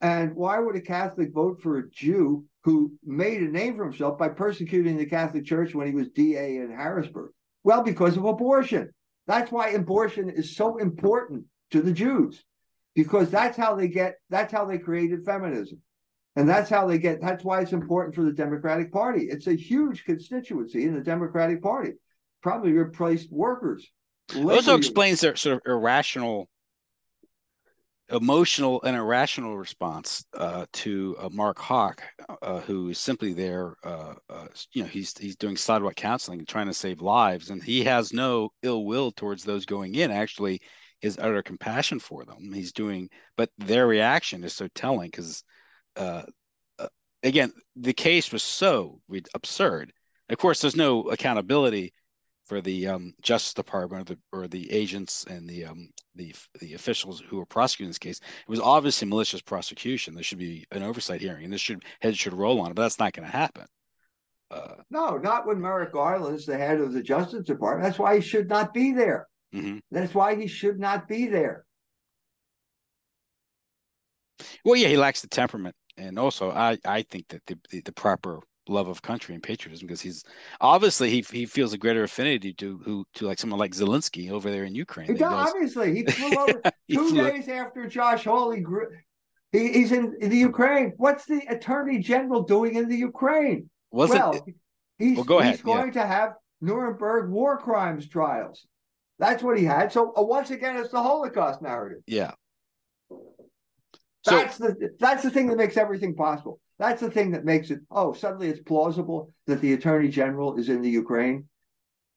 And why would a Catholic vote for a Jew who made a name for himself by persecuting the Catholic Church when he was DA in Harrisburg? Well, because of abortion. That's why abortion is so important to the Jews, because that's how they get, that's how they created feminism. And that's how they get, that's why it's important for the Democratic Party. It's a huge constituency in the Democratic Party. Probably replaced workers. also explains their sort of irrational emotional and irrational response uh, to uh, Mark Houck, uh, who is simply there. Uh, uh, you know, he's he's doing sidewalk counseling and trying to save lives, and he has no ill will towards those going in. Actually, his utter compassion for them. He's doing, but their reaction is so telling because, uh, again, the case was so absurd. Of course, there's no accountability for the um, Justice Department or the or the agents and the um, the the officials who were prosecuting this case. It was obviously malicious prosecution. There should be an oversight hearing, and this should head should roll on it. But that's not going to happen. Uh, No, not when Merrick Garland is the head of the Justice Department. That's why he should not be there. mhm. That's why he should not be there. Well, yeah, he lacks the temperament, and also I I think that the the, the proper love of country and patriotism because he's obviously he he feels a greater affinity to who to like someone like Zelensky over there in Ukraine. He does, obviously, he flew over He two flew- days after Josh Hawley grew. He, he's in, the Ukraine. What's the Attorney General doing in the Ukraine? wasn't well, he's, well, go ahead, he's going to have Nuremberg war crimes trials. That's what he had. So uh, once again, it's the Holocaust narrative. yeah. So That's the that's the thing that makes everything possible. That's the thing that makes it. Oh, suddenly it's plausible that the Attorney General is in the Ukraine.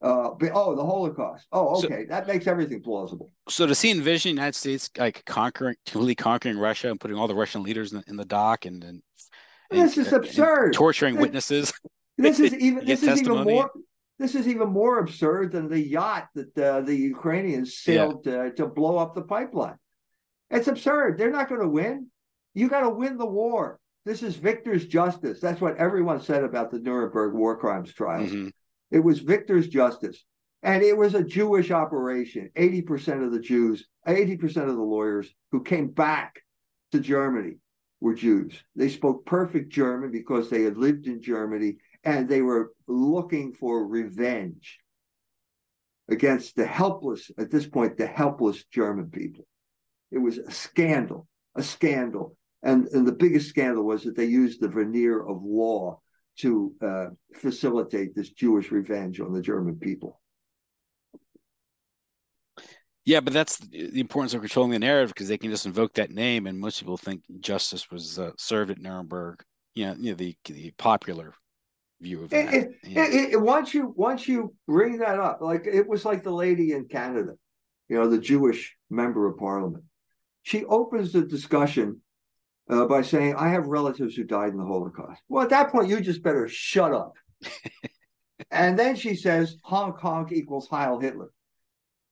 Uh, but, oh, the Holocaust. Oh, So- okay, that makes everything plausible. so does he envision the United States like conquering, totally conquering Russia and putting all the Russian leaders in, in the dock and and, and- This is and absurd. torturing This- witnesses? This is even this is even more this is even more absurd than the yacht that uh, the Ukrainians sailed uh, to blow up the pipeline. It's absurd. They're not going to win. You got to win the war. This is victor's justice. That's what everyone said about the Nuremberg war crimes trials. Mhm. It was victor's justice. And it was a Jewish operation. 80% of the Jews, 80% of the lawyers who came back to Germany were Jews. They spoke perfect German because they had lived in Germany and they were looking for revenge against the helpless, at this point, the helpless German people. It was a scandal, a scandal. And, and the biggest scandal was that they used the veneer of law to uh, facilitate this Jewish revenge on the German people. Yeah, but that's the importance of controlling the narrative because they can just invoke that name, and most people think justice was uh, served at Nuremberg. You know, you know the the popular view of that. It, it, yeah. it, it- once you once you bring that up, like it was like the lady in Canada, you know, the Jewish member of parliament. She opens the discussion uh, by saying, "I have relatives who died in the Holocaust." Well, at that point, you just better shut up. and then she says, "Hong Kong equals Heil Hitler."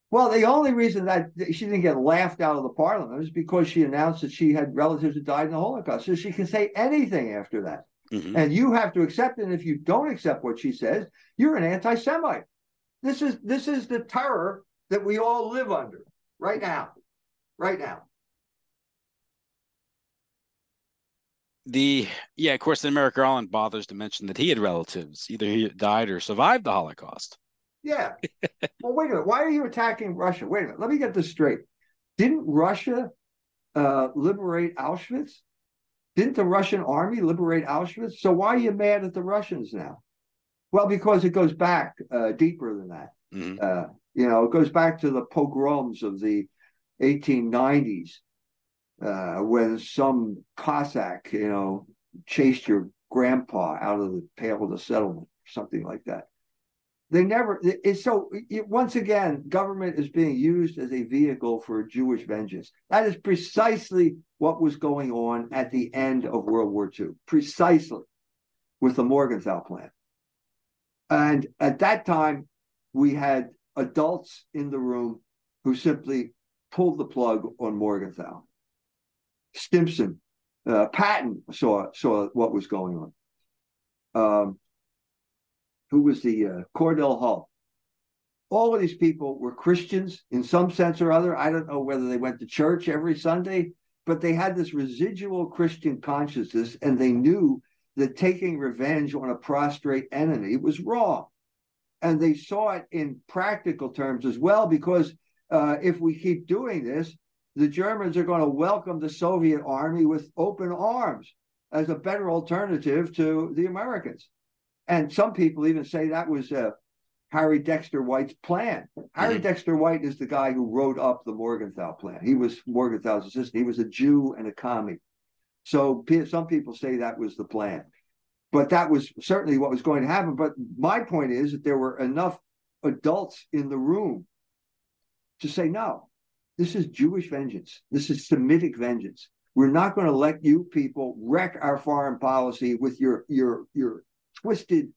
Well, the only reason that she didn't get laughed out of the parliament is because she announced that she had relatives who died in the Holocaust. So she can say anything after that. Mhm. And you have to accept it. And if you don't accept what she says, you're an anti-Semite. This is this is the terror that we all live under right now. Right now. The yeah, of course, then Merrick Garland bothers to mention that he had relatives, either he died or survived the Holocaust. Yeah. well, wait a minute. Why are you attacking Russia? Wait a minute. Let me get this straight. Didn't Russia uh, liberate Auschwitz? Didn't the Russian army liberate Auschwitz? So why are you mad at the Russians now? Well, because it goes back uh, deeper than that. Mhm. Uh, you know, it goes back to the pogroms of the 1890s uh, when some Cossack, you know, chased your grandpa out of the pale of the settlement, something like that. They never. It's so. It, once again, government is being used as a vehicle for Jewish vengeance. That is precisely what was going on at the end of World War II. Precisely, with the Morgenthau plan. And at that time, we had adults in the room who simply pulled the plug on Morgenthau. Stimson, uh, Patton saw saw what was going on. Um, who was the uh, Cordell Hull? All of these people were Christians in some sense or other. I don't know whether they went to church every Sunday, but they had this residual Christian consciousness, and they knew that taking revenge on a prostrate enemy was wrong. And they saw it in practical terms as well, because uh, if we keep doing this, the Germans are going to welcome the Soviet army with open arms as a better alternative to the Americans. And some people even say that was uh, Harry Dexter White's plan. Harry Mhm. Dexter White is the guy who wrote up the Morgenthau plan. He was Morgenthau's assistant. He was a Jew and a commie. So some people say that was the plan. But that was certainly what was going to happen. But my point is that there were enough adults in the room to say, no, this is Jewish vengeance. This is Semitic vengeance. We're not going to let you people wreck our foreign policy with your your your twisted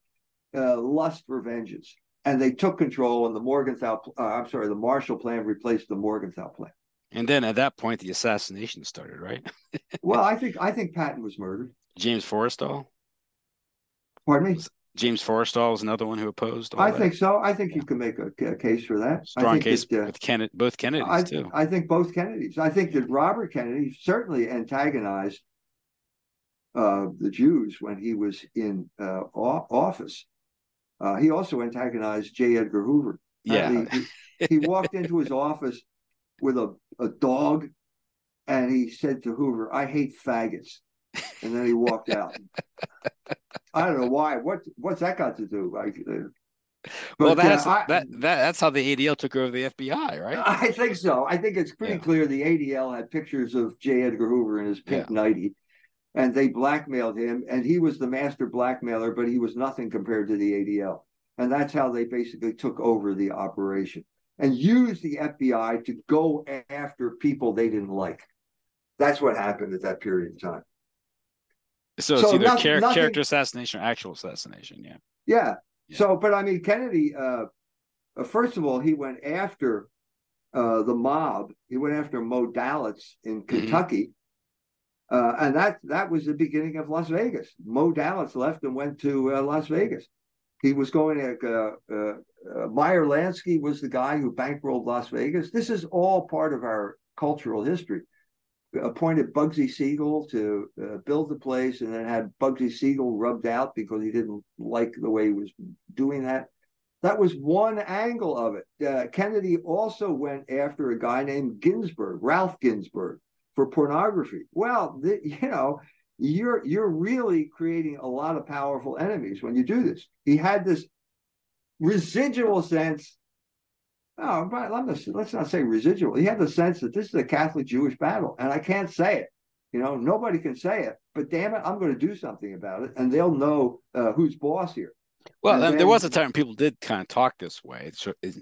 uh, lust for vengeance. And they took control, and the Morgenthau, uh, I'm sorry, the Marshall Plan replaced the Morgenthau Plan. And then at that point, the assassination started, right? Well, I think I think Patton was murdered. James Forrestal. Pardon me. James Forrestal was another one who opposed. I that. think so. I think you can make a, a case for that. I strong think case that, uh, with Kennedy, both Kennedys I, too. I think both Kennedys. I think that Robert Kennedy certainly antagonized uh, the Jews when he was in uh, office. Uh, he also antagonized J. Edgar Hoover. yeah, He, he- he walked into his office with a, a dog and he said to Hoover, I hate faggots. And then he walked out. I don't know why. What what's that got to do? Like, uh, well, uh, that's I- that, that that's how the ADL took over the FBI, right? I think so. I think it's pretty Yeah. clear the ADL had pictures of J. Edgar Hoover in his pink nightie, and they blackmailed him, and he was the master blackmailer, but he was nothing compared to the ADL. And that's how they basically took over the operation and used the FBI to go after people they didn't like. That's what happened at that period of time. So it's so either nothing- char- nothing- character assassination or actual assassination. Yeah. Yeah. Yeah. So, but I mean, Kennedy, uh, uh, first of all, he went after uh, the mob. He went after Moe Dalitz in Kentucky. Uh, and that that was the beginning of Las Vegas. Moe Dalitz left and went to uh, Las Vegas. He was going to uh, uh, uh, Meyer Lansky was the guy who bankrolled Las Vegas. This is all part of our cultural history. Appointed Bugsy Siegel to uh, build the place, and then had Bugsy Siegel rubbed out because he didn't like the way he was doing that. That was one angle of it. Uh, Kennedy also went after a guy named Ginzburg, Ralph Ginzburg, for pornography. Well, the, you know, you're you're really creating a lot of powerful enemies when you do this. He had this residual sense. Oh, but let's not say residual. He had the sense that this is a Catholic Jewish battle, and I can't say it. You know, nobody can say it, but damn it, I'm going to do something about it, and they'll know uh, who's boss here. Well, then, there was a time people did kind of talk this way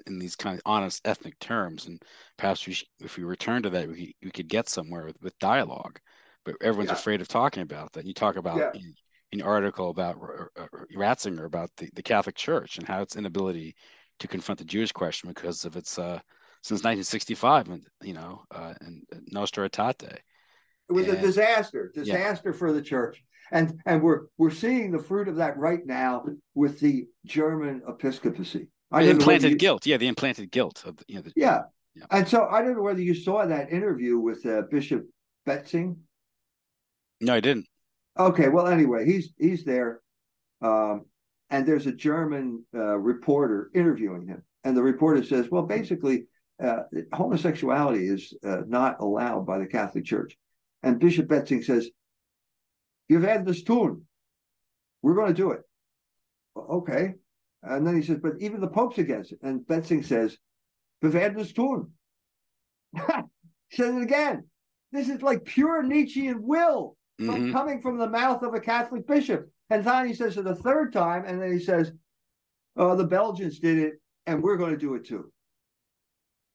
in these kind of honest ethnic terms, and perhaps we, if we return to that, we, we could get somewhere with, with dialogue. But everyone's yeah. afraid of talking about that. You talk about yeah. in, in article about Ratzinger about the, the Catholic Church and how its inability to confront the Jewish question because of its uh, since 1965, and you know, uh, and Nostra Aetate. It was and, a disaster, disaster yeah. for the church and and we're we're seeing the fruit of that right now with the German episcopacy. I the implanted you, guilt, yeah, the implanted guilt of you know, the, yeah. yeah. And so I don't know whether you saw that interview with uh, Bishop Bätzing. No, I didn't. Okay, well, anyway, he's he's there, um, and there's a German uh, reporter interviewing him, and the reporter says, "Well, basically, uh, homosexuality is uh, not allowed by the Catholic Church," and Bishop Bätzing says, You've had this tune. We're going to do it. Okay. And then he says, but even the Pope's against it. And Bätzing says, we've had this tune. says it again. This is like pure Nietzschean will mm-hmm. coming from the mouth of a Catholic bishop. And then he says it a third time, and then he says, Oh, the Belgians did it, and we're going to do it too.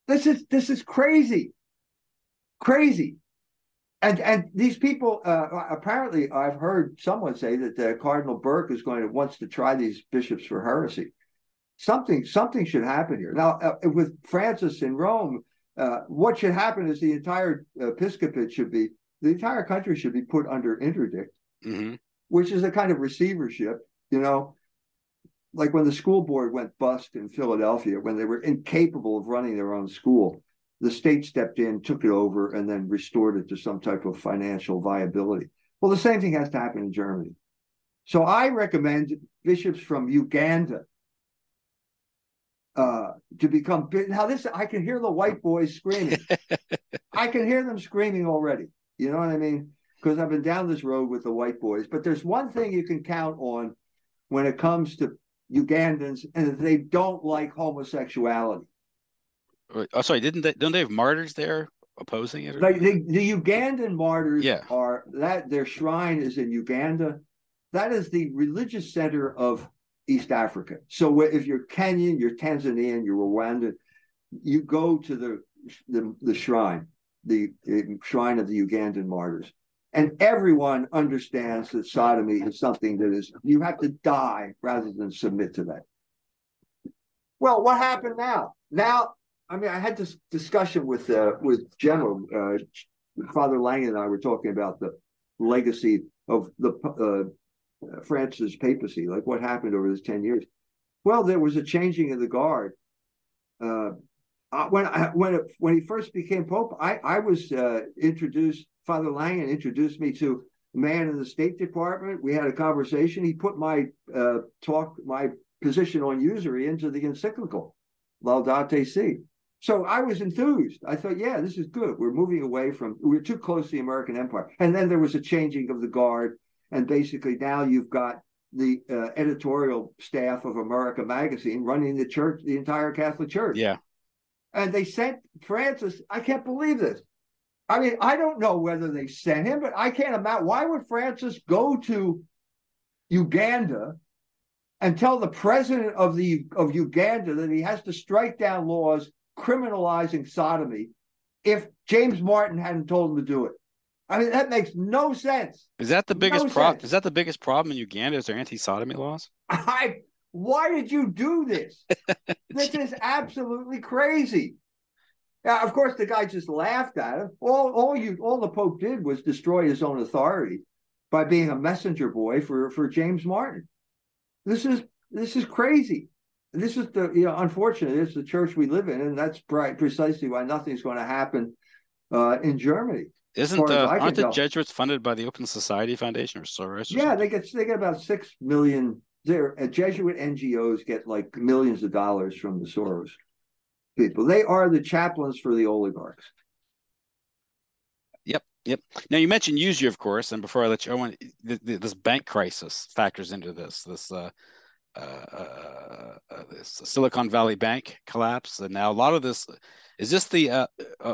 This is this is crazy. Crazy and and these people uh, apparently I've heard someone say that uh, Cardinal Burke is going to wants to try these bishops for heresy. Something something should happen here now uh, with Francis in Rome. Uh, what should happen is the entire episcopate should be the entire country should be put under interdict, mm-hmm. Which is a kind of receivership. You know, like when the school board went bust in Philadelphia when they were incapable of running their own school the state stepped in, took it over, and then restored it to some type of financial viability. Well, the same thing has to happen in Germany. So I recommend bishops from Uganda uh, to become now. This I can hear the white boys screaming. I can hear them screaming already. You know what I mean? Because I've been down this road with the white boys. But there's one thing you can count on when it comes to Ugandans, and they don't like homosexuality. Oh, sorry, didn't they? Don't they have martyrs there opposing it? Like the, the Ugandan martyrs yeah. are that their shrine is in Uganda. That is the religious center of East Africa. So if you're Kenyan, you're Tanzanian, you're Rwandan, you go to the the, the shrine, the, the shrine of the Ugandan martyrs. And everyone understands that sodomy is something that is, you have to die rather than submit to that. Well, what happened now? Now I mean, I had this discussion with uh, with General uh, Father Lang and I were talking about the legacy of the uh, Francis papacy, like what happened over this ten years. Well, there was a changing of the guard. Uh, when I, when it, when he first became pope, I I was uh, introduced. Father Langen introduced me to a man in the State Department. We had a conversation. He put my uh, talk, my position on usury into the encyclical Laudato Si. So I was enthused. I thought, yeah, this is good. We're moving away from, we're too close to the American empire. And then there was a changing of the guard. And basically now you've got the uh, editorial staff of America Magazine running the church, the entire Catholic Church. Yeah. And they sent Francis, I can't believe this. I mean, I don't know whether they sent him, but I can't imagine. Why would Francis go to Uganda and tell the president of the of Uganda that he has to strike down laws criminalizing sodomy if James Martin hadn't told him to do it. I mean, that makes no sense. Is that the biggest no problem? Is that the biggest problem in Uganda? Is there anti-sodomy laws? I. Why did you do this? this is absolutely crazy. Yeah, of course, the guy just laughed at him. All, all you, all the Pope did was destroy his own authority by being a messenger boy for for James Martin. This is this is crazy. This is the you know, unfortunately, is the church we live in, and that's precisely why nothing's going to happen uh, in Germany. Isn't uh, aren't the tell. Jesuits funded by the Open Society Foundation or Soros? yeah, something? they get they get about six million. Their uh, Jesuit NGOs get like millions of dollars from the Soros people. They are the chaplains for the oligarchs. Yep, yep. Now you mentioned usury, of course, and before I let you, I want this bank crisis factors into this. This uh, uh, uh, uh, this Silicon Valley Bank collapse, and now a lot of this is this the uh,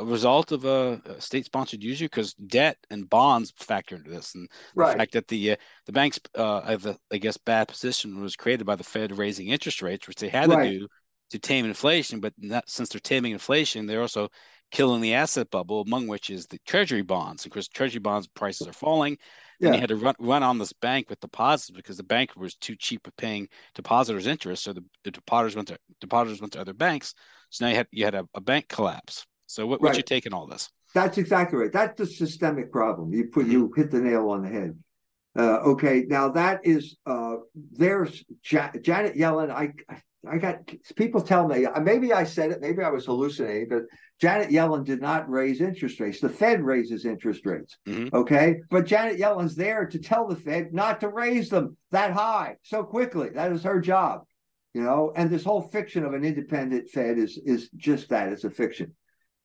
result of a, a state-sponsored usury because debt and bonds factor into this, and right. the fact that the uh, the bank's uh, the, I guess bad position was created by the Fed raising interest rates, which they had right. to do to tame inflation, but not, since they're taming inflation, they're also killing the asset bubble, among which is the treasury bonds. Of course, treasury bonds prices are falling. Yeah. And you had to run, run on this bank with deposits because the bank was too cheap at paying depositors interest. So the, the depositors went to depositors went to other banks. So now you had you had a, a bank collapse. So what, right. what's your take on all this? That's exactly right. That's the systemic problem. You put mm-hmm. you hit the nail on the head. Uh, okay, now that is uh, there's ja- Janet Yellen. I I got people tell me maybe I said it, maybe I was hallucinating, but Janet Yellen did not raise interest rates. The Fed raises interest rates. Mm-hmm. Okay. But Janet Yellen's there to tell the Fed not to raise them that high so quickly. That is her job. You know, and this whole fiction of an independent Fed is is just that. It's a fiction.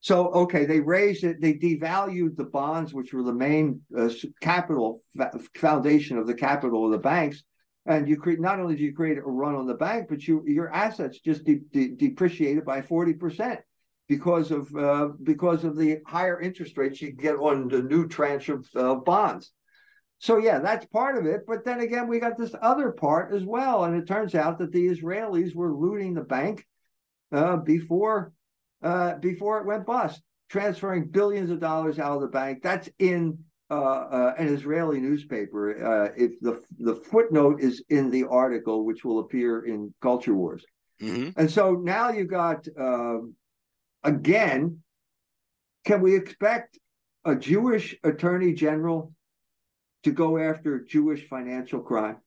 So okay, they raised it. They devalued the bonds, which were the main uh, capital foundation of the capital of the banks, and you create not only do you create a run on the bank, but you your assets just de- de- depreciated by forty percent because of uh, because of the higher interest rates you get on the new tranche of uh, bonds. So yeah, that's part of it. But then again, we got this other part as well, and it turns out that the Israelis were looting the bank uh, before uh, before it went bust, transferring billions of dollars out of the bank. That's in an Israeli newspaper. Uh, if the the footnote is in the article, which will appear in Culture Wars, mm-hmm. and so now you got um, again. Can we expect a Jewish attorney general to go after Jewish financial crime?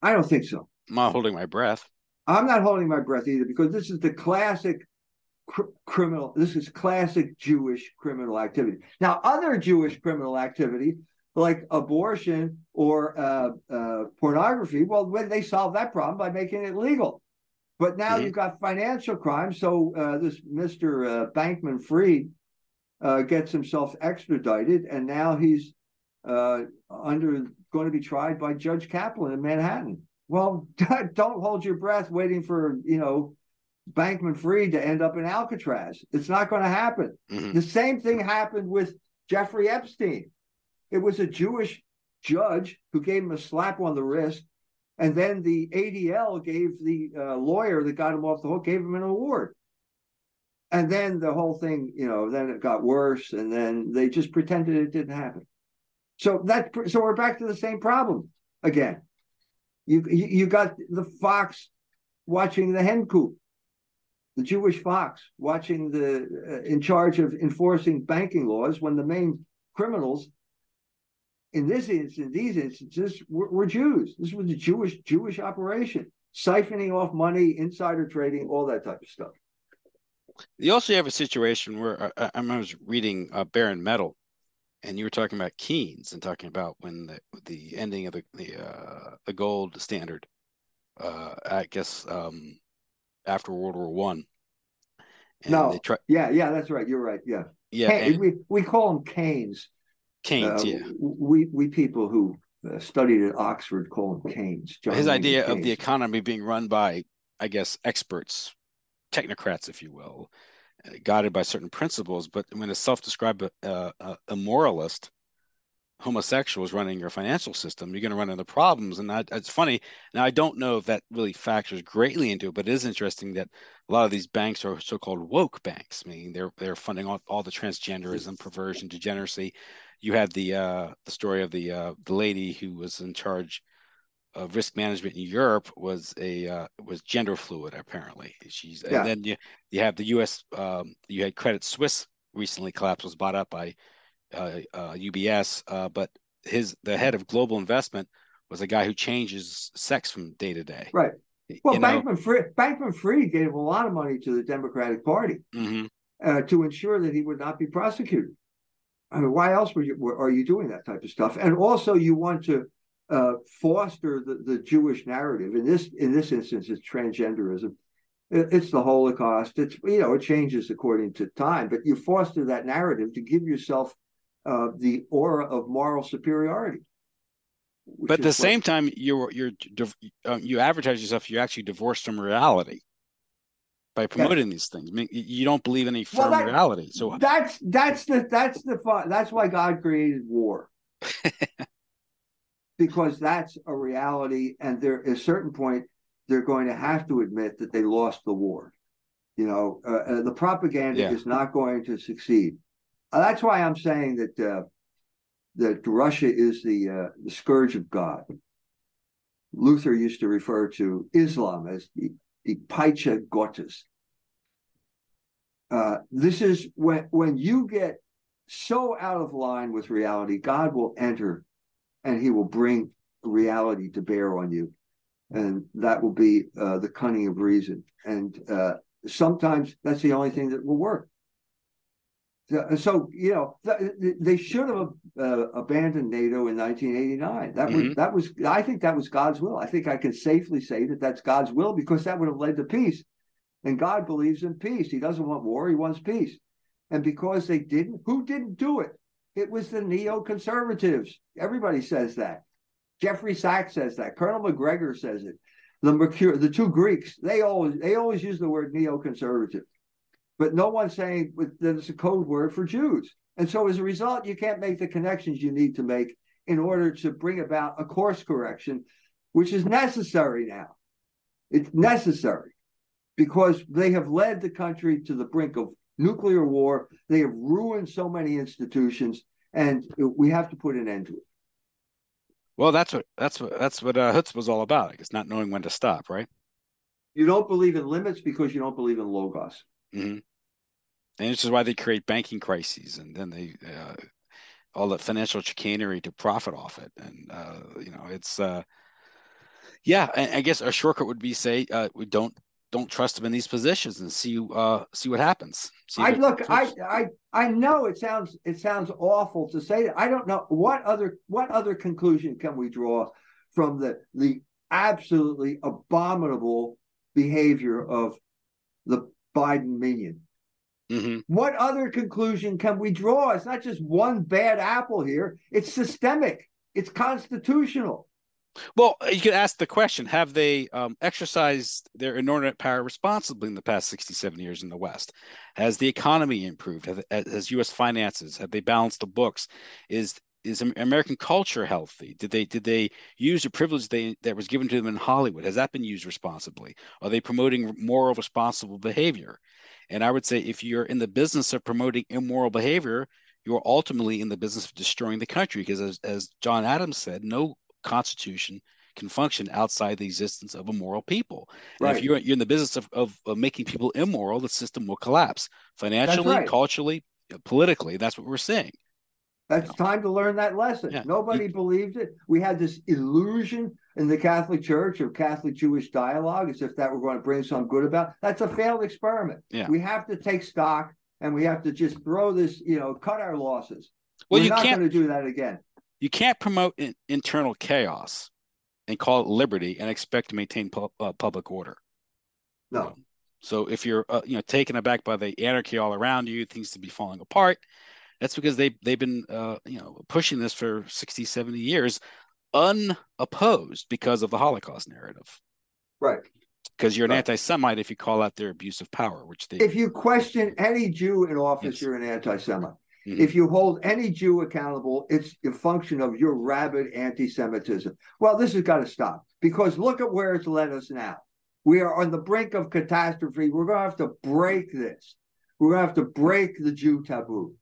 I don't think so. I'm not holding my breath. I'm not holding my breath either because this is the classic cr- criminal. This is classic Jewish criminal activity. Now, other Jewish criminal activity like abortion or uh, uh, pornography, well, when they solve that problem by making it legal. But now mm-hmm. you've got financial crime. So uh, this Mr. Uh, Bankman Fried uh, gets himself extradited, and now he's uh, under going to be tried by Judge Kaplan in Manhattan. Well, don't hold your breath waiting for you know Bankman Fried to end up in Alcatraz. It's not going to happen. Mm-hmm. The same thing happened with Jeffrey Epstein. It was a Jewish judge who gave him a slap on the wrist. And then the ADL gave the uh, lawyer that got him off the hook, gave him an award. And then the whole thing, you know, then it got worse. And then they just pretended it didn't happen. So that, so we're back to the same problem again. You, you got the fox watching the hen coop the Jewish fox watching the uh, in charge of enforcing banking laws when the main criminals in this instance, these instances were, were, Jews. This was a Jewish Jewish operation, siphoning off money, insider trading, all that type of stuff. You also have a situation where I, I was reading uh, Barren Metal, and you were talking about Keynes and talking about when the the ending of the the uh, the gold standard. Uh, I guess um, after World War One. No, try- yeah, yeah, that's right. You're right. Yeah, yeah. Hey, we we call them Keynes. Keynes, uh, yeah. We we people who uh, studied at Oxford call them Keynes. John His idea Keynes. of the economy being run by, I guess, experts, technocrats, if you will, uh, guided by certain principles. But when a self-described uh, a moralist, homosexuals running your financial system, you're going to run into problems. And that, it's funny. Now, I don't know if that really factors greatly into it, but it is interesting that a lot of these banks are so-called woke banks, meaning they're they're funding all, all the transgenderism, perversion, degeneracy. You had the uh, the story of the uh, the lady who was in charge of risk management in Europe was a uh, was gender fluid apparently. She's Yeah. and then you you have the U.S. Um, you had Credit Suisse recently collapsed was bought up by UBS, uh, but his the head of global investment was a guy who changes sex from day to day. Right. Well, You? Bankman Fried, Bankman Fried gave a lot of money to the Democratic Party Mhm. uh, to ensure that he would not be prosecuted. I mean, why else were you, were, are you doing that type of stuff? And also, you want to uh, foster the, the Jewish narrative. In this in this instance, it's transgenderism. It- it's the Holocaust. It's you know it changes according to time, but you foster that narrative to give yourself uh, the aura of moral superiority. But at the same time, you're you're um, you advertise yourself. You're actually divorced from reality by promoting these things. I mean, you don't believe in any Well, firm that- reality. So that's that's the that's the that's why God created war. because that's a reality, and there at a certain point they're going to have to admit that they lost the war. You know, uh, uh, the propaganda Yeah. is not going to succeed. Uh, that's why I'm saying that uh, that Russia is the uh, the scourge of God. Luther used to refer to Islam as the the Peitsche Gottes. Uh, this is when when you get so out of line with reality, God will enter and he will bring reality to bear on you. And that will be uh, the cunning of reason. And uh, sometimes that's the only thing that will work. So, you know, th- th- they should have uh, abandoned NATO in 1989. That was that was I think that was God's will. I think I can safely say that that's God's will because that would have led to peace. And God believes in peace. He doesn't want war. He wants peace. And because they didn't, who didn't do it? It was the neoconservatives. Everybody says that. Jeffrey Sachs says that. Colonel Macgregor says it. The Mercouris, the two Greeks, they always they always use the word neoconservative, but no one's saying that it's a code word for Jews. And so as a result, you can't make the connections you need to make in order to bring about a course correction, which is necessary now. It's necessary because they have led the country to the brink of nuclear war. They have ruined so many institutions, and we have to put an end to it. well, that's what that's what that's what uh, Hutz was all about. I guess not knowing when to stop, right? You don't believe in limits because you don't believe in logos. Hmm And this is why they create banking crises, and then they uh, all that financial chicanery to profit off it. And uh, you know, it's uh, yeah. I, I guess a shortcut would be say uh, we don't don't trust them in these positions and see uh, see what happens. See I look, I. I, I know it sounds, it sounds awful to say that. I don't know what other, what other conclusion can we draw from the the absolutely abominable behavior of the Biden minyan. Mhm. What other conclusion can we draw? It's not just one bad apple here. It's systemic. It's constitutional. Well, you could ask the question: Have they um, exercised their inordinate power responsibly in the past 67 years in the West? Has the economy improved? Have, has U.S. finances have they balanced the books? Is is American culture healthy? Did they did they use the privilege they that was given to them in Hollywood? Has that been used responsibly? Are they promoting moral, responsible behavior? And I would say, if you're in the business of promoting immoral behavior, you're ultimately in the business of destroying the country. Because as, as John Adams said, no constitution can function outside the existence of a moral people. And Right. if you're, you're in the business of, of, of making people immoral, the system will collapse financially, right. culturally, uh, politically. That's what we're seeing. That's time to learn that lesson. Yeah. Nobody believed it. We had this illusion in the Catholic Church of Catholic Jewish dialogue as if that were going to bring some good about. That's a failed experiment. Yeah. We have to take stock and we have to just throw this, you know, cut our losses. Well, We're you not can't going to do that again. you can't promote in, internal chaos and call it liberty and expect to maintain pu- uh, public order. No. So if you're uh, you know taken aback by the anarchy all around you, things to be falling apart, that's because they they've been uh, you know pushing this for 60, 70 years unopposed because of the Holocaust narrative. Right. Because you're an Right. anti-Semite if you call out their abuse of power, which they If you question any Jew in office, Yes. you're an anti Semite. Mhm. If you hold any Jew accountable, it's a function of your rabid anti Semitism. Well, this has got to stop because look at where it's led us now. We are on the brink of catastrophe. We're going to have to break this. We're going to have to break the Jew taboo.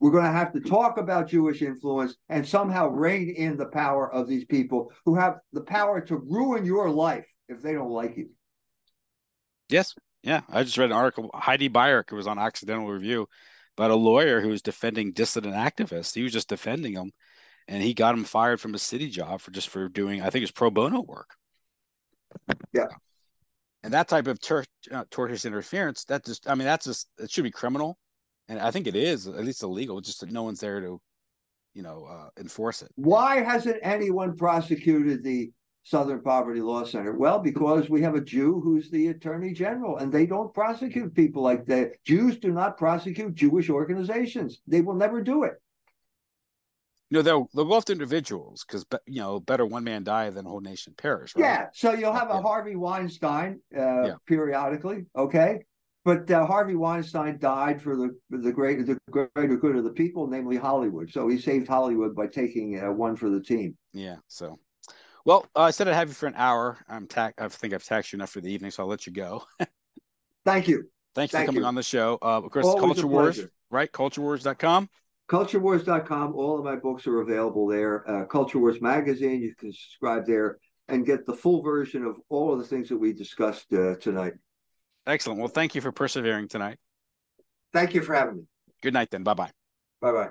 We're going to have to talk about Jewish influence and somehow rein in the power of these people who have the power to ruin your life if they don't like you. Yes. Yeah. I just read an article. Heidi Beirich, who was on Occidental Review, about a lawyer who was defending dissident activists. He was just defending them, and he got him fired from a city job for just for doing, I think it's pro bono work. Yeah. And that type of ter- uh, tortious interference, that just, I mean, that's just, it should be criminal and I think it is at least illegal. Just that no one's there to, you know, uh, enforce it. Why hasn't anyone prosecuted the Southern Poverty Law Center? Well, because we have a Jew who's the Attorney General, and they don't prosecute people like that. Jews do not prosecute Jewish organizations. They will never do it. You know, they'll they'll go after individuals because you know better one man die than a whole nation perish. Right? Yeah. So you'll have a yeah. Harvey Weinstein uh, yeah. periodically, okay, but uh, Harvey Weinstein died for the the great the greater good of the people, namely Hollywood. So he saved Hollywood by taking uh, one for the team. Yeah. So, well, uh, I said I'd have you for an hour. I'm ta- I think I've taxed you enough for the evening, so I'll let you go. Thank you. Thanks Thank for coming you. on the show. Uh, of course, Always Culture Wars, right? CultureWars.com. CultureWars.com. All of my books are available there. Uh, Culture Wars magazine. You can subscribe there and get the full version of all of the things that we discussed uh, tonight. Excellent. Well, thank you for persevering tonight. Thank you for having me. Good night, then. Bye bye. Bye bye.